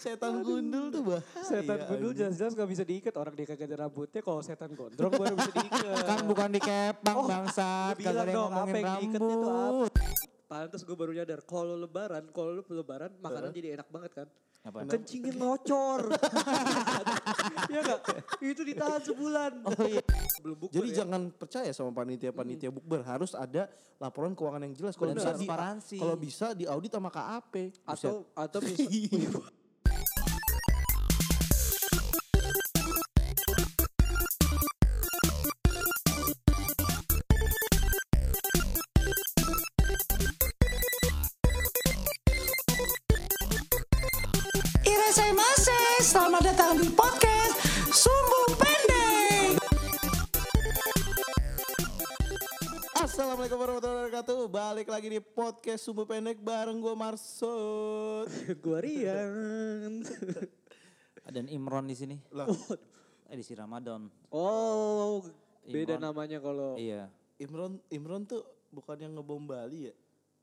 setan gundul tuh bahaya. Setan gundul anjing. jelas-jelas gak bisa diikat. Orang dia kagak ada rambutnya. Kalau setan gondrong baru bisa diikat. Kan bukan dikepang Oh, bangsat. Kagak ada yang ngomongin apa yang diikatnya tuh rambut. Pantes gue baru nyadar. Kalau lebaran, kalau lu lebaran makanan jadi enak banget kan. Apa? Kencingin ngocor. Iya gak? Itu ditahan sebulan. Oh iya. Belum bukber Jadi ya. jangan percaya sama panitia-panitia bukber. Harus ada laporan keuangan yang jelas. Kalau bisa transparansi. kalau bisa diaudit sama KAP. Atau, atau bisa. wabarakatuh. Balik lagi di podcast Sumbu Pendek bareng gue Marsud. gue Rian. Dan Imron di sini. Lah, Eh di si Ramadan. Oh, beda Imron. namanya kalau. Iya. Imron Imron tuh bukan yang ngebom Bali ya?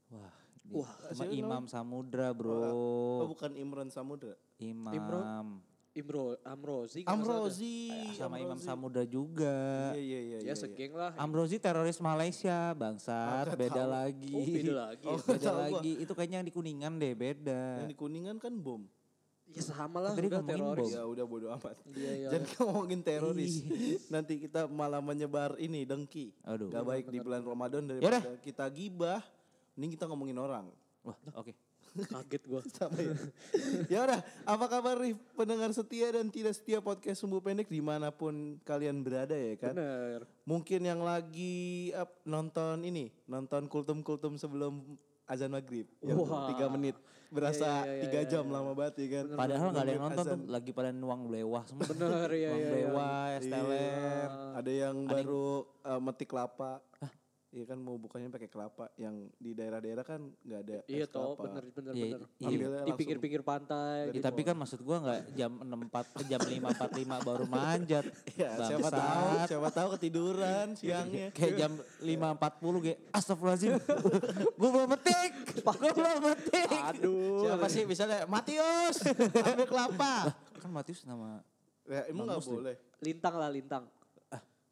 Wah. Wah, siapa Imam Samudra bro. Oh, bukan Imron Samudra. Imam. Imron? Imro, Amrozi. Amrozi. Eh, Sama Imam Amrozi. Samudra juga. Iya iya iya. iya, Ya segeng lah. Amrozi teroris Malaysia bangsat. Beda tahu. lagi. Oh, beda lagi. Oh, Beda lagi. Itu kayaknya yang di Kuningan deh beda. Yang di Kuningan kan bom. Ya sama lah, Tadi udah teroris. bom. Ya udah bodo amat. Iya, iya. Jangan ngomongin teroris. Nanti kita malah menyebar ini dengki. Aduh. Gak baik di bulan Ramadan Yaudah. daripada kita gibah. Mending kita ngomongin orang. Wah oke. Kaget gue. Sama ya. ya udah, apa kabar nih pendengar setia dan tidak setia podcast Sumbu Pendek di mana pun kalian berada ya kan? Bener. Mungkin yang lagi up, nonton ini, nonton kultum-kultum sebelum azan maghrib, yang tiga menit, berasa Iya, iya, iya, tiga iya, jam lama banget ya kan? Padahal nggak ada yang nonton tuh lagi pada nuang belewah semua. Bener, es Iya, teler. ada yang baru eh, metik kelapa. Iya kan mau bukanya pakai kelapa yang di daerah-daerah kan nggak ada Iya es toh, kelapa. bener bener Iya, bener. iya. Di- Ambilnya Di langsung pinggir-pinggir pantai. Ya, gitu. tapi kan maksud gua nggak jam 64 jam 5.45 baru manjat. Ya, siapa Bangsat. tahu, siapa tahu ketiduran siangnya. Kayak jam 5.40 kayak astagfirullahaladzim. gua belum metik. Gua belum metik. Aduh. Siapa sih misalnya Matius ambil kelapa. Kan Matius nama Ya, emang nggak boleh. Lintang lah, lintang.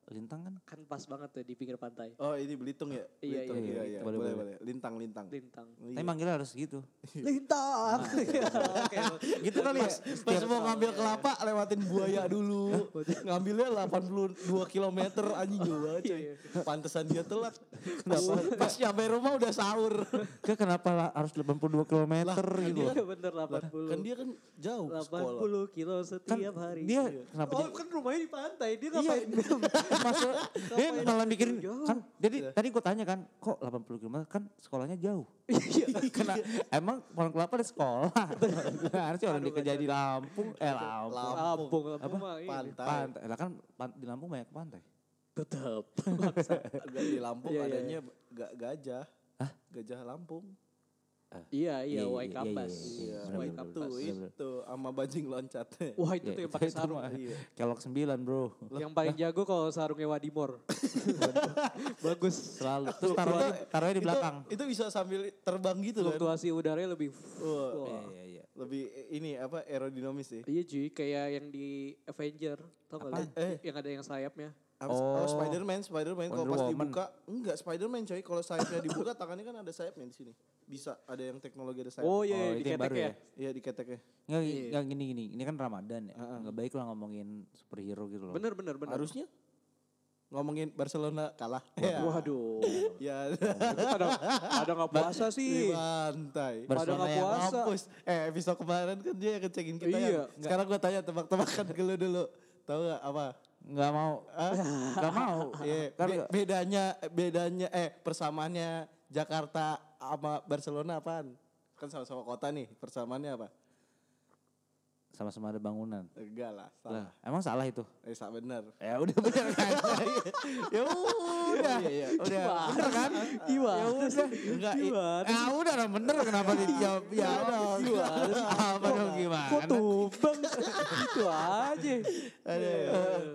Lintang kan. Kan pas banget tuh di pinggir pantai. Oh ini Belitung ya? Iya, Belitung, iya, iya, iya. iya. Boleh, Boleh, boleh. boleh. Lintang, lintang. Lintang. Iya. Tapi manggilnya harus gitu. Lintang. Oke. Gitu kali ya. Pas mau ngambil kelapa lewatin buaya dulu. Ngambilnya 82 km anjing jauh banget coy. Pantesan dia telat. Pas, pas nyampe rumah udah sahur. Ke kenapa lah harus 82 km gitu. Iya bener 80. Kan dia kan jauh sekolah. 80 kilo Kan setiap hari. dia kenapa Oh kan rumahnya di pantai, dia Iya, ngapain? Masuk. Dia malah mikirin kan jadi tadi gue tanya kan kok 80 km kan sekolahnya jauh. Iya. Kena, emang pohon kelapa ada sekolah. Harusnya orang dikerja di Lampung eh Lampung. Lampung, Lampung mah ini. Pantai. pantai. Lah kan di Lampung banyak pantai. Tetep. Gak di Lampung Iya, iya, adanya ga- gajah. Gajah Lampung. Iya, Iya, iya, iya, White iya, Kambas. iya, iya. Kambas. Tuh bener-bener. itu sama bajing loncat. Wah itu tuh yang pakai sarung. Iya. kelok 9 bro Yang paling jago kalau sarungnya Wadimor. Bagus. selalu terus taruhnya taruhnya di belakang Itu, bisa sambil terbang gitu kan. Fluktuasi udaranya lebih. Wah. iya iya iya Lebih ini apa aerodinamis sih. Iya cuy, kayak yang di Avenger. Tau gak lu? Eh. Yang ada yang sayapnya. Oh. Oh, Spider-Man, Spider-Man kalau pas Woman. dibuka, enggak Spider-Man coy, kalau sayapnya dibuka tangannya kan ada sayapnya di sini. Bisa ada yang teknologi ada sayap. Oh iya, Oh, di itu yang ketek baru ya. ya? Iya di keteknya. nggak nggak gini gini ini kan Ramadan ya nggak baik lah ngomongin superhero gitu loh Bener, bener, bener. Harusnya ngomongin Barcelona kalah. Ya. Waduh. Ya. Pada, pada gak puasa Di sih. pantai. Pada Barcelona gak yang puasa. Mampus. Eh episode kemarin kan dia yang ngecekin kita Iya. kan. Sekarang gue tanya tebak-tebakan ke lu dulu. Tahu gak apa? Nggak mau nggak mau kan be- bedanya bedanya eh persamaannya Jakarta sama Barcelona apaan? Kan sama-sama kota nih, persamaannya apa? Sama-sama ada bangunan Enggak lah, lah salah. emang salah itu Eh, salah bener. ya udah bener kan ya udah Iya, iya. udah bener kan Gimana? ya udah Enggak, Gimana? ya udah lah bener kenapa dijawab ya dong apa dong Kok gimana tumbang? itu aja. Eh,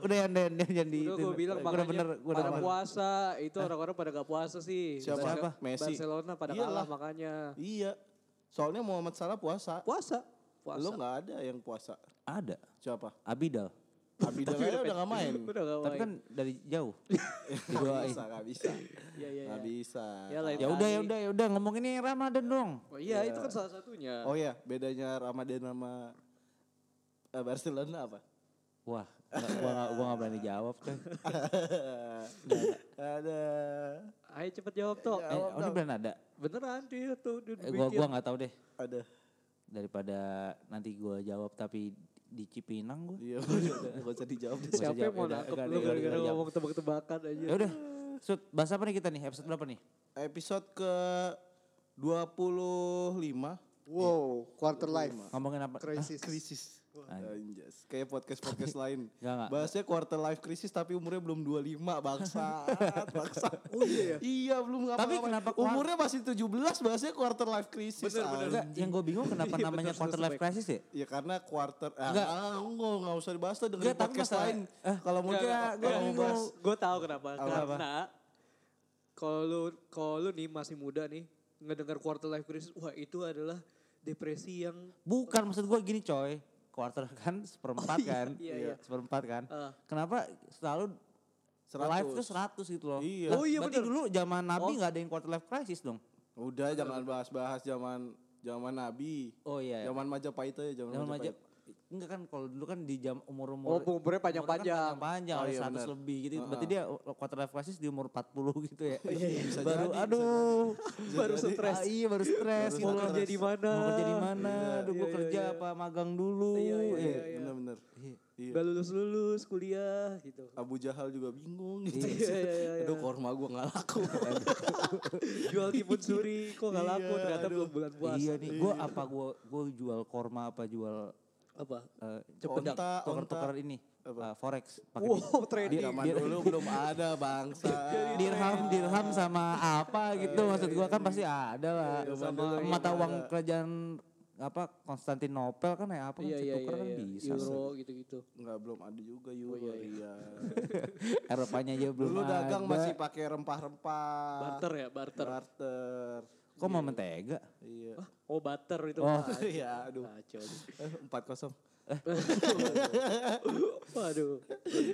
udah yang yang yang di Udah itu. gue bilang udah makanya bener gua udah pada puasa. Itu orang-orang pada gak puasa sih. Siapa? Messi. Barcelona pada kalah makanya. Iya. Soalnya Muhammad Salah puasa. Puasa. Puasa. Lu nggak ada yang puasa. Ada. Siapa? Abidal. Abidal aja udah gak main. Udah gak Tapi main. kan dari jauh. Gak bisa, gak bisa. Iya, iya, Gak iya. bisa. Ya, lain Ya udah ya udah ya udah ngomongin ini Ramadan dong. Oh, iya, itu kan salah satunya. Oh ya, bedanya Ramadan sama eh, Barcelona apa? Wah, gua gak, gua gak berani jawab coy. ada. Ayo cepet jawab toh. Eh, oh, ini beneran ada. Beneran dia tuh dia Eh, gua gua nggak tahu deh. Ada. Daripada nanti gua jawab tapi di Cipinang gua. Iya, gak usah dijawab. Siapa yang mau nangkep lu gara-gara ngomong tebak-tebakan aja. Ya udah. Sud, bahas apa nih kita nih? Episode berapa nih? Episode ke 25. Wow, quarter life Ngomongin apa? crisis. Krisis. Anjas. Kayak podcast-podcast lain. Nggak. Bahasnya quarter life crisis tapi umurnya belum 25 bangsa. bangsa. Oh iya ya? Iya belum ngapa Tapi kenapa Umurnya masih 17 bahasanya quarter life crisis. Bener, bener. Enggak, yang gue bingung kenapa Iya, namanya quarter life crisis ya? Ya karena quarter ah, Nggak. ah, enggak, enggak usah dibahas lah dengan podcast masalah- lain. eh, Kalau mau nggak, mau bingung. Gue tahu kenapa. Apa? Karena kalau lu kalau lu nih masih muda nih ngedengar quarter life crisis, wah itu adalah depresi yang Bukan maksud gue gini coy. Quarter kan seperempat kan. iya, iya. Seperempat kan. Ah. Kenapa selalu 100. life tuh 100 gitu loh. Iya. Oh iya, berarti bener. dulu zaman Nabi Oh. nggak ada yang quarter life crisis dong. Udah jangan bahas-bahas zaman zaman Nabi. Oh iya. Zaman Majapahit aja zaman, Zaman Majapahit. Enggak kan kalau dulu kan di jam umur-umur Oh, umurnya panjang-panjang. panjang Oh, iya, 100 benar. lebih gitu. Berarti dia quarter life crisis di umur 40 gitu ya. bisa baru jadi, bisa aduh. baru stres. Ah, iya baru stres. Baru gitu. Mau kerja di mana? Mau kerja di mana? Aduh Iya, iya, kerja iya. apa magang dulu. Iya, iya, Iya. iya. Bener-bener. Iya. Gak lulus-lulus kuliah gitu. Abu Jahal juga bingung gitu. Iya, iya, iya, iya. Aduh korma gue gak laku. Jual timun suri kok gak laku Iya, ternyata aduh. belum bulan puasa. Iya nih, gue apa gue gue jual korma apa jual Apa? uh, Onta, tukar-tukar onta. ini Apa? uh, forex pakai Wow, trading. Zaman dulu belum ada bangsa. dirham dirham sama apa gitu maksud gue kan pasti ada lah sama mata uang kerajaan apa Konstantinopel kan ya apa kan Iya, iya, tukar iya, kan iya. bisa Euro gitu-gitu. Enggak belum ada juga euro. iya, iya. Eropanya aja belum Dulu dagang ada. masih pakai rempah-rempah. Barter ya, barter. Barter. Kok mau mentega Iya. Oh, barter itu. Oh. Iya, aduh. Kacau. Eh, Empat kosong. Waduh.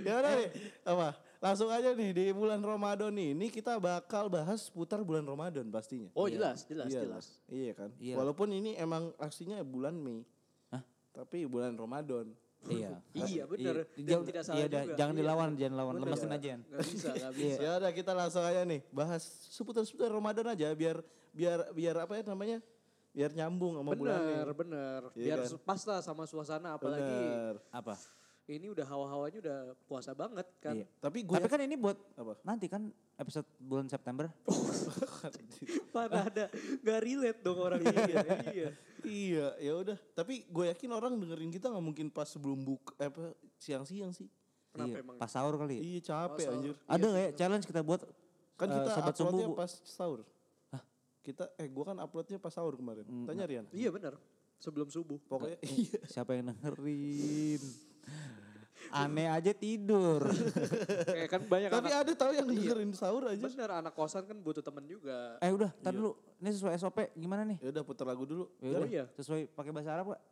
ya udah nih, apa? Langsung aja nih di bulan Ramadan ini kita bakal bahas putar bulan Ramadan pastinya. Oh, jelas, jelas, Iya jelas. Iya kan. Iya. Walaupun ini emang aksinya bulan Mei. Hah? Tapi bulan Ramadan. iya Iya. Dan Jauh- tidak salah iya, juga. jangan Iya. dilawan jangan lawan Bener. lemesin aja Yan. Gak bisa, gak bisa. Ya udah kita langsung aja nih bahas seputar-seputar Ramadan aja biar biar biar apa ya namanya? Biar nyambung sama bulan Bener, bener. Iya Biar kan? pas lah sama suasana. Apalagi Bener. apa ini udah hawa-hawanya udah puasa banget kan. Iya. Tapi gue tapi kan ini buat apa? nanti kan episode bulan September Mana ada. Gak relate dong orang ini. iya. iya, ya udah. Tapi gue yakin orang dengerin kita nggak mungkin pas sebelum buka eh, apa siang-siang sih. Kenapa iya, emang? pas sahur kali ya? Iya capek Pas anjir. ada nggak ya challenge kita buat Kan eh, kita sobat subuh uploadnya Bu? pas sahur. Kita eh gue kan uploadnya pas sahur kemarin. Hmm. Tanya Rian. Iya bener. Sebelum subuh. Pokoknya iya. siapa yang dengerin aneh aja tidur Kayak kan banyak Tapi anak. ada tahu yang dengerin sahur aja. Bener anak kosan kan butuh temen juga. eh udah tar dulu ini sesuai SOP gimana nih Ya udah putar lagu dulu. ya Oh udah iya. sesuai pakai bahasa Arab gak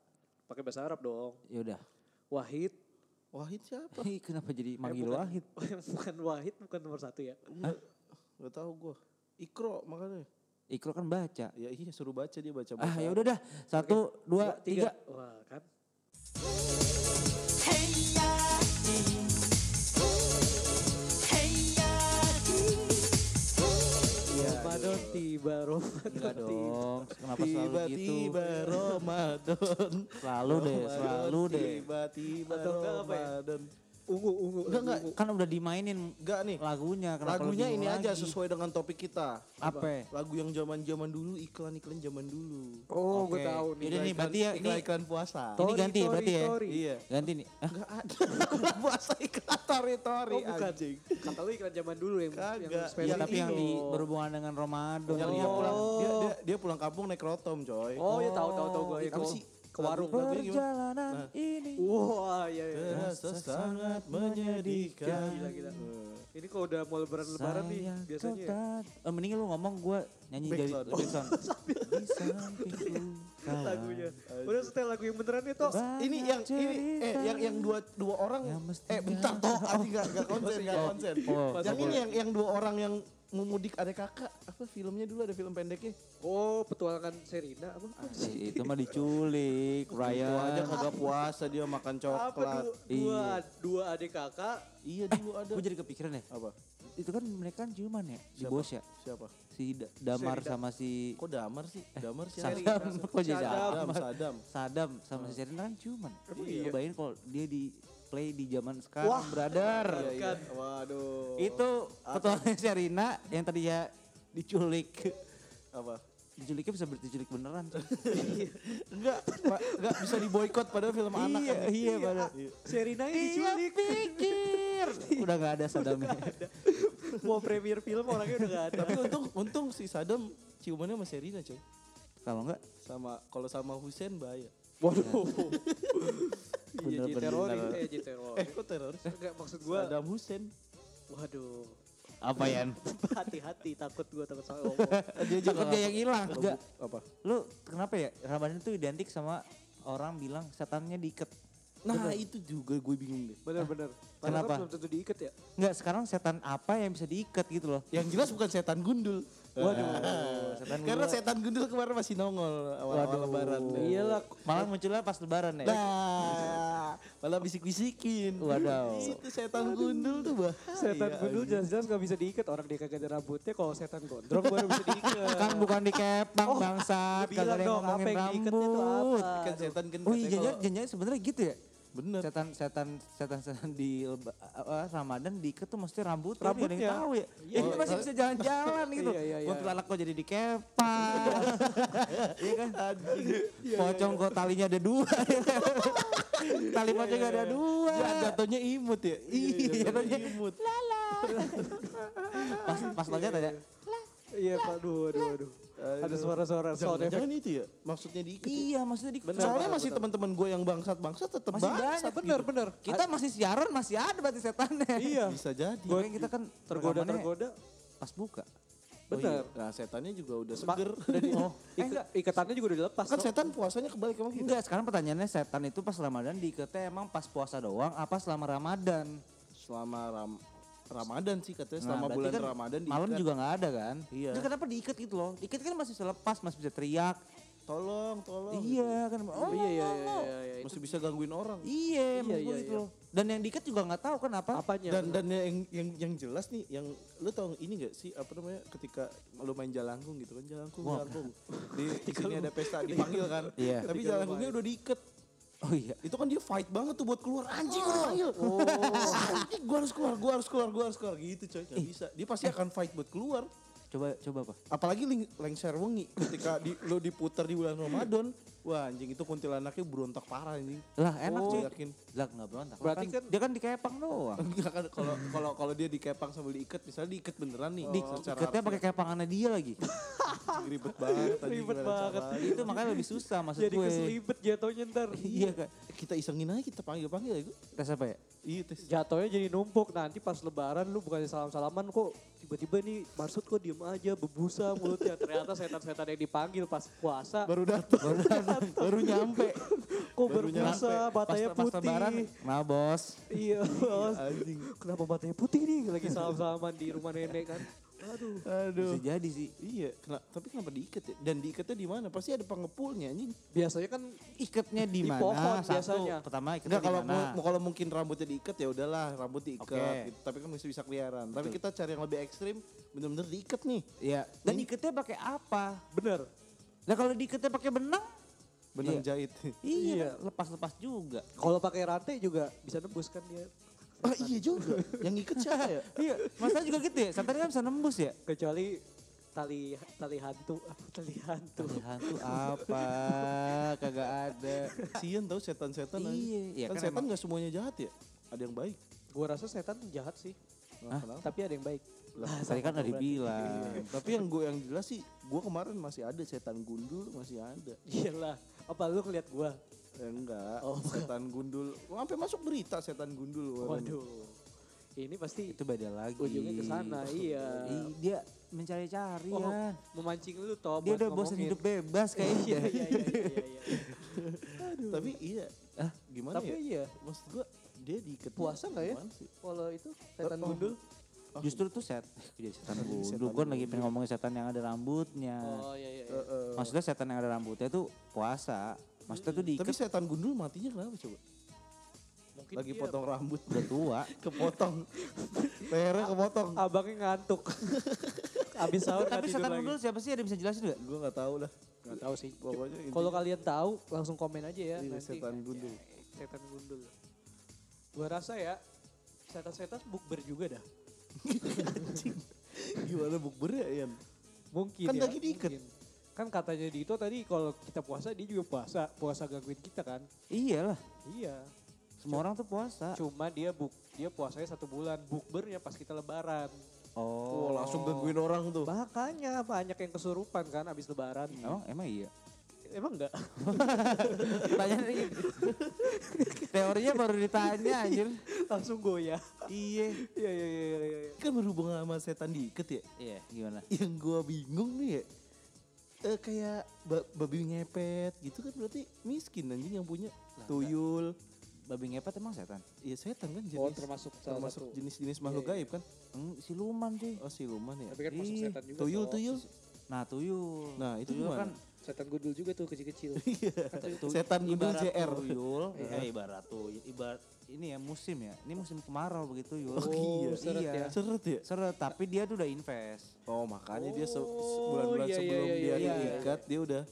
Pakai bahasa Arab dong. ya udah Wahid. Wahid siapa? Ih, kenapa jadi manggil bukan. Wahid bukan Wahid, bukan nomor satu ya. Gak tahu gue. Ikro makanya. Ikro kan baca. Ya iya suruh baca dia baca. ah ya udah dah. Satu dua tiga. Wah kan. Hey ya, hey ya, Ramadan tiba, Ramadan. Enggak tiba. dong kenapa selalu gitu? Tiba-tiba Ramadan. selalu deh selalu deh. Tiba-tiba Atau enggak apa ya? Ungu, ungu. Enggak enggak. kan udah dimainin Enggak nih. lagunya Lagunya ini aja lagi? sesuai dengan topik kita. apa Lagu yang zaman-zaman dulu, iklan-iklan zaman dulu. Oh, gue Oke. tahu nih. Yaudah nih, berarti ya ini iklan-iklan puasa. ini ganti ya berarti ya Tori. Iya. ganti nih ah, Enggak ada iklan puasa iklan tori-tori Oh, bukan. anjing. Kata lu iklan zaman dulu yang yang Kagak. ya tapi yang itu. di berhubungan dengan Ramadan Yang kali dia ya. pulang dia, dia, dia pulang kampung naik rotom coy. Oh, ya tahu tahu tahu gue itu. Ke warung. Lagunya gimana? Perjalanan Nah. ini. Wah, iya iya. Terasa sangat menyedihkan. Gila gila. Ini kalau udah mau lebaran lebaran nih biasanya. ya. Eh, mending lu ngomong gue nyanyi dari Backsound. backsound. Di sampingku lagunya. Udah setel lagu yang beneran itu. Ini yang ini eh yang yang dua dua orang eh bentar toh anjing enggak konsen enggak Oh, konsen. oh. yang ini yang yang dua orang yang memudik adik kakak apa filmnya dulu ada film pendeknya Oh, petualangan Serina apa? Eh, itu mah diculik, Itu aja Ryan. kagak puasa dia makan Apa coklat du- dua dua adik kakak? iya dulu ada Gue jadi kepikiran ya. apa Itu kan mereka kan ciuman ya di bos ya. siapa Si Da- Damar Serida. sama si kok damar sih damar sih Sadam. Kok jadi Sadam. Sadam? Sadam sama si Serena kan ciuman. Iya? Bayangin kalau dia di play di zaman sekarang, Wah. brother. Iya, iya. Kan. waduh Itu petualangan Serena yang tadi ya diculik. apa Diculiknya bisa berdiculik beneran. enggak enggak bisa diboykot padahal film anak iya, kan iya, padahal. Serina ini Iya diculik. pikir. Udah gak ada Sadamnya. Mau premier film orangnya udah gak ada. tapi untung untung si Sadam ciumannya sama Serina coy Kalau enggak, sama kalau sama Husen bahaya Waduh. Iya, teroris. Eh, jadi teroris. eh kok teroris Enggak maksud gua. Saddam Hussein Waduh. apa Yan? Hati-hati takut gua takut salah ngomong. dia Takut dia yang hilang. Enggak. apa Lu kenapa ya Ramadan itu identik sama orang bilang setannya diikat. nah itu juga gue bingung deh Bener-bener. Padahal Kenapa? kan belum tentu diikat ya. Enggak, sekarang setan apa yang bisa diikat gitu loh. yang jelas bukan setan gundul Waduh. setan karena setan gundul kemarin masih nongol awal-awal Waduh. lebaran Iyalah. Malah munculnya pas lebaran ya. nah malah bisik-bisikin Wadaw. itu setan gundul tuh bah Setan gundul jelas-jelas gak bisa diikat. Orang dia kagak ada rambutnya. Kalau setan gondrong baru bisa diikat. Kan bukan dikepang Oh, bilang kagak ada yang dong, apa ngomongin yang diikatnya tuh rambut. apa? kan setan kan Oh iya, kalau- jangan sebenarnya gitu ya. Bener Setan setan setan setan di apa, Ramadan diikat tuh mesti rambut Rambutnya. yang tahu ya. Iya, Ini iya. masih bisa jalan-jalan gitu. Iya, iya, iya. Kuntilanak kok jadi dikepang. Iya kan? Pocong kok talinya ada dua. Tali pocong gak ada dua. Ya, jatuhnya imut ya Iya, jatuhnya imut Pas pas lo lihat aja. Iya pak, aduh, aduh, aduh. Ada suara-suara sound effect. itu ya maksudnya diikat ya? Iya, maksudnya di soalnya masih teman-teman gue yang bangsat-bangsat tetap masih bangsat banyak Bener, bener. Kita masih siaran masih ada berarti setannya. Iya. bisa jadi Makanya kita kan Tergoda-tergoda. pas buka. Bener. nah setannya juga udah seger udah di- Oh, ik- ikatannya juga udah dilepas. kan setan puasanya kebalik emang gitu Enggak, sekarang pertanyaannya setan itu pas Ramadan diikatnya emang pas puasa doang apa selama Ramadan? selama ram Ramadan sih katanya Nah, selama bulan kan Ramadan Malam diikat. juga nggak ada kan? Iya. Terus kenapa diikat gitu loh? Diikat kan masih selepas, masih bisa teriak. tolong tolong Iya kan. Oh, iya, iya, iya, iya, iya. masih bisa gangguin orang Iya, iya, iya. gitu loh. Dan yang diikat juga nggak tahu kan apa. Apanya? dan dan yang yang yang jelas nih yang lu tau ini gak sih apa namanya ketika lu main jalangkung gitu kan jalangkung Wah. jalangkung di, di sini ada pesta dipanggil kan Iya. tapi jalangkungnya udah diikat Oh iya. itu kan dia fight banget tuh buat keluar anjing udah panggil Oh. Gua harus keluar gua harus keluar gua harus keluar. Gitu coy. Gak bisa. Dia pasti akan fight buat keluar. Coba coba apa? apalagi ling- lengser wengi ketika di, lu diputar di bulan Ramadan wah anjing itu kuntilanaknya berontak parah anjing Lah enak Oh. cuy. yakin Lah nggak berontak. Berarti Kan kan- dia kan dikepang doang. enggak kan kalau kalau kalau dia dikepang sambil diikat misalnya diikat beneran nih Di, secara ikatnya pakai kepangannya dia lagi. ribet banget anjing, Ribet banget. caranya. itu makanya lebih susah maksud Jadi gue. keselibet jatuhnya ntar. Iya kan. kita isengin aja kita panggil panggil ya gue Tes apa ya? iya tes Jatuhnya jadi numpuk. Nanti pas lebaran lu bukannya salam-salaman kok tiba-tiba nih Marsud kok diem aja bebusa mulutnya. Ternyata setan-setan yang dipanggil pas puasa. baru datang baru datang baru nyampe Kok baru berbusa, Pas, matanya pas putih. lebaran, nah bos. Iya, bos. anjing Kenapa matanya putih nih? Lagi salam-salaman di rumah nenek kan. Aduh. aduh Bisa jadi sih. iya kena, tapi kenapa diikat ya dan diikatnya di mana pasti ada pengepulnya anjing Biasanya kan Ikatnya di Di mana? pohon Satu, biasanya. pertama ikatnya di kalau mana? mu- kalau mungkin rambutnya diikat ya udahlah rambut diikat Oke. gitu. tapi kan masih bisa keliaran tapi kita cari yang lebih ekstrim bener-bener diikat nih Iya. Dan ikatnya pakai apa? bener. Nah kalau diikatnya pakai benang? Benang Iya. jahit Iya, lepas-lepas juga. Kalau pakai rantai juga bisa nembus kan dia. ah iya juga yang ikat siapa ya iya, masa juga gitu ya? Setan kan bisa nembus ya? Kecuali tali tali hantu apa tali hantu. Tali hantu apa? Kagak ada. Kasian tau setan-setan. Iya, iya kan, kan setan emang- gak semuanya jahat ya ada yang baik Gua rasa setan jahat sih. Kenapa? Tapi ada yang baik. Tadi kan udah dibilang. Tapi yang gue yang jelas sih, gue kemarin masih ada setan gundul masih ada. Iyalah. Apa lu ngeliat gua? Eh, enggak, Oh. setan gundul. Sampai masuk berita setan gundul. Waduh. Ini pasti Itu beda lagi. ujungnya ke sana, iya. Ih, dia mencari-cari Oh, ya. memancing lu toh Dia udah bosan hidup bebas Iya, kayaknya. iya, iya, iya, iya. Tapi iya, ah, gimana Tapi ya? iya, Maksud gue dia diikat Puasa nggak ya? kalau itu setan Oh. Justru tuh set, eh, jadi setan gundul. Gue lagi pengen ngomongin setan yang ada rambutnya. Oh iya iya. Iya. eh. Maksudnya setan yang ada rambutnya tuh puasa. Maksudnya tuh diikat Tapi setan gundul matinya kenapa coba? Mungkin Lagi potong rambut, udah tua. kepotong. Lehernya kepotong. Abangnya ngantuk. Abis sahur Tapi setan lagi. gundul siapa sih? Ada bisa jelasin gak? Gue nggak tahu lah. Nggak tahu sih. Pokoknya Kalau kalian tahu langsung komen aja ya. Iya, nanti. setan gundul. Setan gundul. Gua rasa ya setan-setan bukber juga dah. Gimana bukber ya, Ian? Mungkin Kan ya. lagi diikat. mungkin. Kan katanya Dito tadi kalau kita puasa dia juga puasa. Puasa gangguin kita kan. Iyalah. Iya. Semua orang tuh puasa. Cuma dia buk dia puasanya satu bulan. Bukbernya pas kita lebaran. Oh, Oh, langsung gangguin orang tuh. Makanya banyak yang kesurupan kan abis lebaran. Emang, emang iya. Emang enggak? Tanya lagi. Teorinya baru ditanya anjir. Langsung goyah. Iya. Iya iya iya iya. iya. Kan berhubungan sama setan diikat ya. Iya, gimana? Yang gua bingung nih ya. Eh kayak ba- babi ngepet gitu kan berarti miskin anjing yang punya. Tuyul. Babi ngepet emang setan? Iya setan kan jenis. Oh termasuk salah termasuk jenis-jenis makhluk Iya, iya. gaib kan. Hmm, siluman cuy. Oh siluman ya. Tapi kan masuk setan juga. Tuyul tuyul. Nah tuyul. Nah, itu tuyul gimana? kan Setan gundul juga tuh kecil-kecil. tu- Setan gundul ibarat JR. Tuyul, eh, ibarat tuh, ibarat ini ya musim ya. Ini musim kemarau begitu yul. Oh, iya. seret Iya. ya. Seret ya? Seret, tapi dia tuh udah invest. Oh makanya dia se- Oh, bulan-bulan iya, iya, sebelum iya, dia iya, iya. diikat dia udah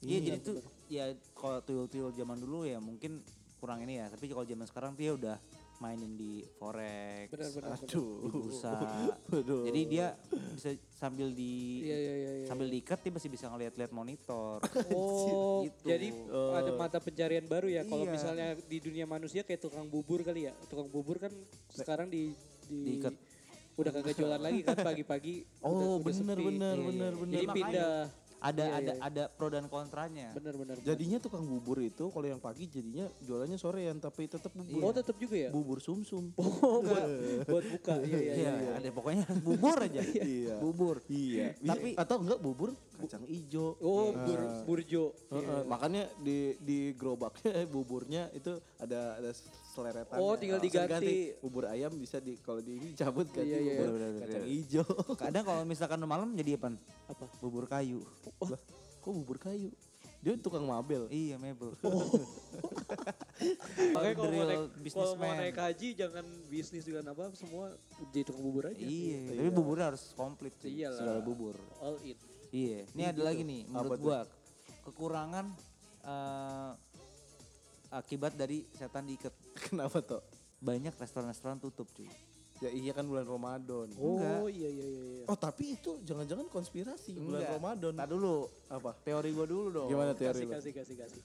Iya, jadi tuh ya kalau tuyul-tuyul zaman dulu ya mungkin kurang ini ya. Tapi kalau zaman sekarang dia udah mainin di forex, Benar benar. benar. aduh. di bursa. Aduh. Jadi dia bisa sambil di Iya iya iya. iya. sambil diikat dia masih bisa ngeliat-liat monitor. Oh, Gitu. jadi Oh. ada mata pencarian baru ya. Kalau Iya. misalnya di dunia manusia kayak tukang bubur kali ya. Tukang bubur kan sekarang di, di Diikat. udah kagak jualan lagi kan pagi-pagi. Oh sepi. benar Iya, iya. Jadi pindah. Ada Iya, ada iya. ada pro dan kontranya. Benar benar. benar. Jadinya tukang bubur itu kalau yang pagi jadinya jualannya sorean tapi tetap bubur. Oh tetap juga ya? Bubur sumsum. Oh buat, buat buka. Iya iya Iya, iya. ada pokoknya bubur aja. Iya. Bubur. Iya. Tapi- atau enggak bubur kacang ijo. Oh Nah. bur, burjo. Heeh, makanya di di gerobaknya buburnya itu ada ada seleretan. Oh, tinggal diganti. Bubur ayam bisa di kalau di ini cabut ganti Iya, iya, bubur iya. Bener, kacang ijo. Kadang kalau misalkan malam jadi apa? Apa? Bubur kayu. Lah, kok bubur kayu? Dia tukang mabel. Iya, mebel. Makanya kalau mau naik, kalau mau businessman. naik haji jangan bisnis dengan apa semua jadi tukang bubur aja. Iya, tapi buburnya harus komplit sih. Iyalah. Segala bubur. All in. Iya, ini ada lagi nih menurut Apa tuh? gua kekurangan eh, akibat dari setan diikat. Kenapa toh? Banyak restoran-restoran tutup cuy. Ya iya kan bulan Ramadan. Oh Enggak. iya iya iya. iya. Oh tapi itu jangan-jangan konspirasi bulan Enggak. Ramadan. Tak dulu, Apa? teori gua dulu dong. Gimana teori kasih kasih kasih kasih.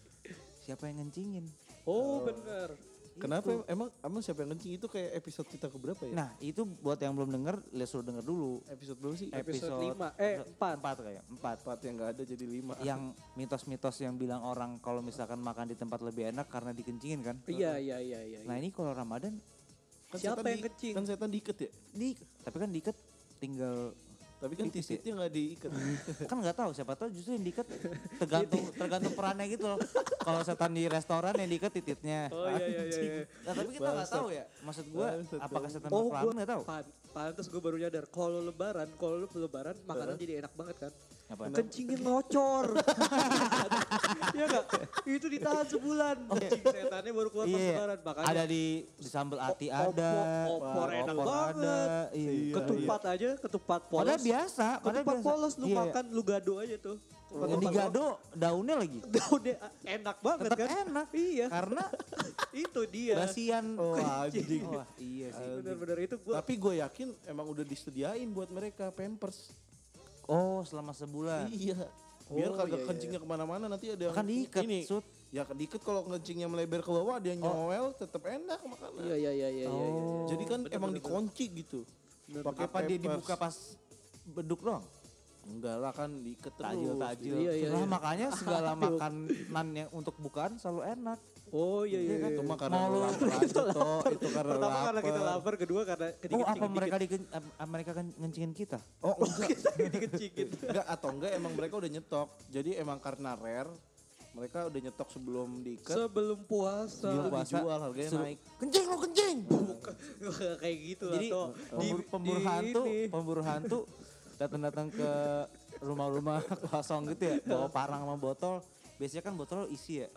Siapa yang ngencingin? Oh, bener. Kenapa emang emang siapa yang kencing itu kayak episode kita keberapa ya? Nah, itu buat yang belum denger, lihat suruh denger dulu. episode berapa sih? Episode lima. Eh, empat. Empat kayak, empat. Empat yang nggak ada jadi lima. yang mitos-mitos yang bilang orang kalau misalkan makan di tempat lebih enak karena dikencingin kan. Iya iya iya iya. Nah ini kalau Ramadan Kan Siapa yang di- kencing? Kan setan diikat ya? di tapi kan diikat tinggal Tapi kan Tipis ya? titiknya nggak diikat. kan nggak tahu siapa tahu justru yang diikat tergantung tergantung perannya gitu loh. Kalau setan di restoran yang diikat tititnya. Oh iya iya iya. iya. Nah, tapi kita nggak tahu ya. Maksud gua apakah setan Oh, berperan gua nggak tahu. pan, pantes gue baru nyadar kalau lebaran, kalau lebaran makanan jadi enak banget kan. Apa? Kencingin ngocor. Iya enggak? Itu ditahan sebulan. Kencing setannya baru keluar pas Iya, lebaran. Makanya ada di di sambal ati ada, opor, enak opor banget. ada, iya. ketupat aja, ketupat polos. Padahal biasa, padahal Ketupat biasa. polos lu Iya. makan, lu gado aja tuh. Yang digado daunnya lagi. Daunnya enak banget Tetap kan? enak. Iya. Karena itu dia. basian. Oh anjing. Wah, iya sih. Bener-bener itu gua Tapi gue yakin emang udah disediain buat mereka pampers. Oh, selama sebulan. Iya. Biar Oh, kagak iya, iya. kencingnya ke mana-mana nanti ada yang Kan diikat, ini. Sud. Ya diikat kalau kencingnya melebar ke bawah dia nyowel tetap enak makanan. Iya iya iya iya iya. iya. Oh. Jadi kan emang dikunci gitu. Pakai Apa dia dibuka pas beduk doang? Enggak lah kan diikat terus. Tajil, tajil. Iya, iya, Lah iya. makanya segala makanan yang untuk bukaan selalu enak. Oh iya iya. kan? iya. Itu mah karena Mau lu lapar aja toh. Itu karena Pertama karena kita lapar. lapar, kedua karena Oh kedikit apa mereka di mereka kan ngencingin kita? Oh enggak. dikecingin. enggak atau enggak emang mereka udah nyetok. Jadi emang karena rare mereka udah nyetok sebelum diikat. Sebelum puasa. Sebelum puasa, dijual harganya suruh- naik. Kencing lo kencing. Bukan kayak gitu Jadi atau pemburu, pemburu hantu, pemburu hantu datang-datang ke rumah-rumah kosong gitu ya, bawa parang sama botol. Biasanya kan botol isi ya.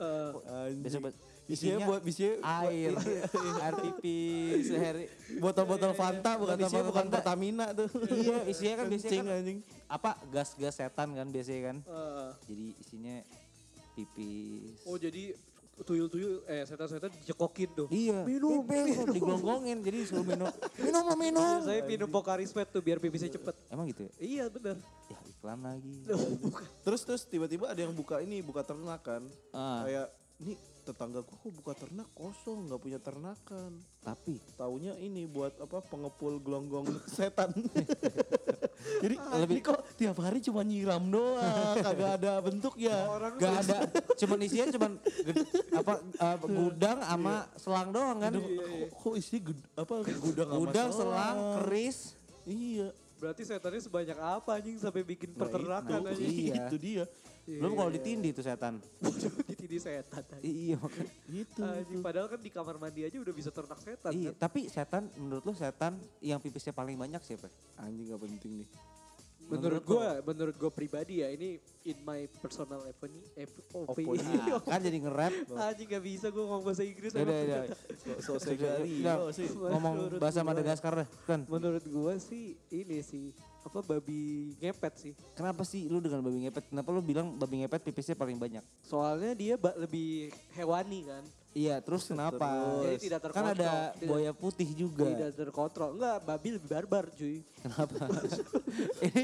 Biasa buat- Isinya buat isinya air, air pipis, air botol-botol Fanta bukan isinya bukan. Pertamina tuh. iya isinya kan biasanya kan anjing. apa gas-gas setan kan biasanya kan. Eh, Jadi isinya pipis. oh jadi tuyul-tuyul eh setan-setan dicekokin tuh. Iya, Minum, minum, digonggongin jadi suruh minum. Minum minum. Saya minum Pocari Sweat tuh biar pipisnya cepet. Emang gitu ya? Iya bener. Ya iklan lagi. Terus terus tiba-tiba ada yang buka ini buka ternak kan. Ah, Kayak ini tetangga gua kok buka ternak kosong nggak punya ternakan. tapi Taunya ini buat apa pengepul gelonggong setan. Jadi Lebih- lebih kok tiap hari cuma nyiram doang, kagak ada bentuknya. gak ada, cuman isinya cuman apa eh, gudang sama selang doang kan? Aduh, kok, kok isi gud, apa gudang sama Gudang, selang, keris. Iya. Berarti setannya sebanyak apa anjing sampai bikin Nah, peternakan itu, anjing. Iya. itu dia. Belum kalau ditindih tuh setan. Ditindih setan anjing. Iya makanya. Itu. Anjing, padahal kan di kamar mandi aja udah bisa ternak setan Iya, kan. tapi setan menurut lu setan yang pipisnya paling banyak siapa? Anjing gak penting nih. Menurut Menurut gua, menurut gua pribadi ya ini in my personal opinion, opinion. Nah, kan jadi nge-rap. Anjing gak bisa gua ngomong bahasa Inggris. Emang. udah, So, so. Ngomong Menurut bahasa gua- Madagaskar deh, kan. Menurut gua sih ini sih apa babi ngepet sih. Kenapa sih lu dengan babi ngepet? Kenapa lu bilang babi ngepet pipisnya paling banyak? Soalnya dia lebih hewani kan. Iya, terus kenapa? Jadi tidak Kan ada terkontrol. Buaya putih juga. Tidak terkontrol. Enggak, babi lebih barbar cuy. Kenapa? Ini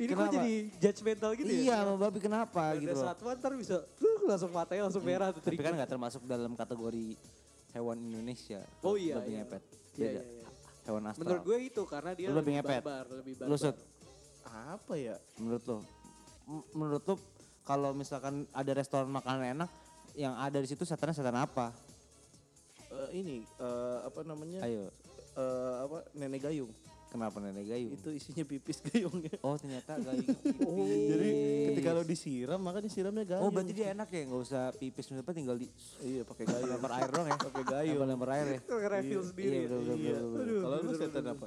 Ini kok Kenapa? jadi judgmental gitu ya? iya sama babi kenapa Ada gitu loh. satwa ntar bisa uh, langsung matanya langsung merah tuh Tapi kan nggak termasuk dalam kategori hewan Indonesia. Oh iya, Babi iya. ngepet. Iya, Beda. iya, iya. Hewan astral. Menurut gue itu karena dia Lu lebih lebih ngepet? barbar, lebih barbar. Lu Sud, Apa ya? menurut lo? M- Menurut lo kalau misalkan ada restoran makanan enak yang ada di situ setannya setan apa? Eh, ini eh, apa namanya? Ayo, Eh, apa nenek gayung. kenapa nenek gayung? Itu isinya pipis gayungnya. Oh ternyata gayung pipis. Jadi ketika lo disiram maka disiramnya gayung. Oh berarti dia enak ya nggak usah pipis misalnya tinggal di Iya pakai gayung. lempar air dong ya? Pakai gayung. Lempar, lempar air ya? refill sendiri. Iya ya. betul betul Iya. betul. Kalau lu setan apa?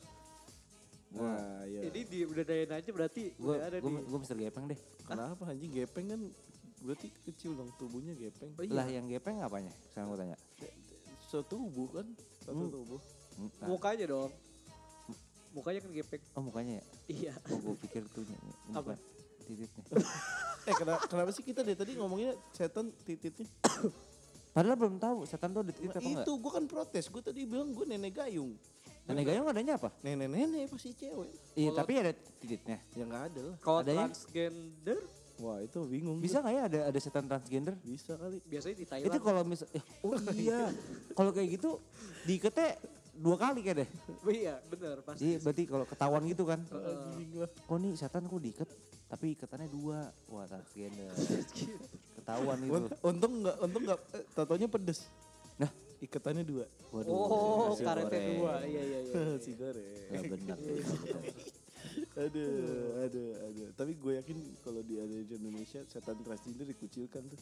Nah, iya. Ini di udah dayain aja berarti Gue udah ada gue nih. gue Mister Gepeng deh. Kenapa anjing gepeng kan berarti kecil dong tubuhnya gepeng. Oh, iya. Lah yang gepeng apanya? Sekarang gue tanya. Setubuh kan? Satu Hmm. tubuh. Hmm, nah. Mukanya dong. Mukanya kan gepeng. Oh mukanya ya? Iya. Oh gue pikir tuh Apa? titiknya. Eh kenapa, kenapa sih kita dari tadi ngomongnya setan tititnya? Padahal belum tahu setan tuh ada titik Nah, apa enggak? itu gue kan protes. Gue tadi bilang gue nenek gayung. Nenek gayung adanya apa? Nenek-nenek pasti cewek. Iya tapi ada titiknya. Ya nggak ada lah. Kalau transgender Wah itu bingung. Bisa nggak ya ada ada setan transgender? Bisa kali. biasanya di Itu Thailand. kalau misal, eh, oh iya, kalau kayak gitu diikatnya dua kali kayak deh. iya, bener pasti. Jadi berarti kalau ketahuan gitu kan, Heeh. kok nih setan kok diikat, tapi ikatannya dua, wah transgender. Ketahuan itu. Unt- Untung nggak, untung nggak. Eh, tatonya pedes. Nah, Ikatannya dua. waduh. Oh, karetnya goreng. dua. Iya, iya, iya. si goreng. Nggak benar. aduh, aduh, aduh. Tapi gue yakin kalau di ada di Indonesia setan transgender dikucilkan tuh.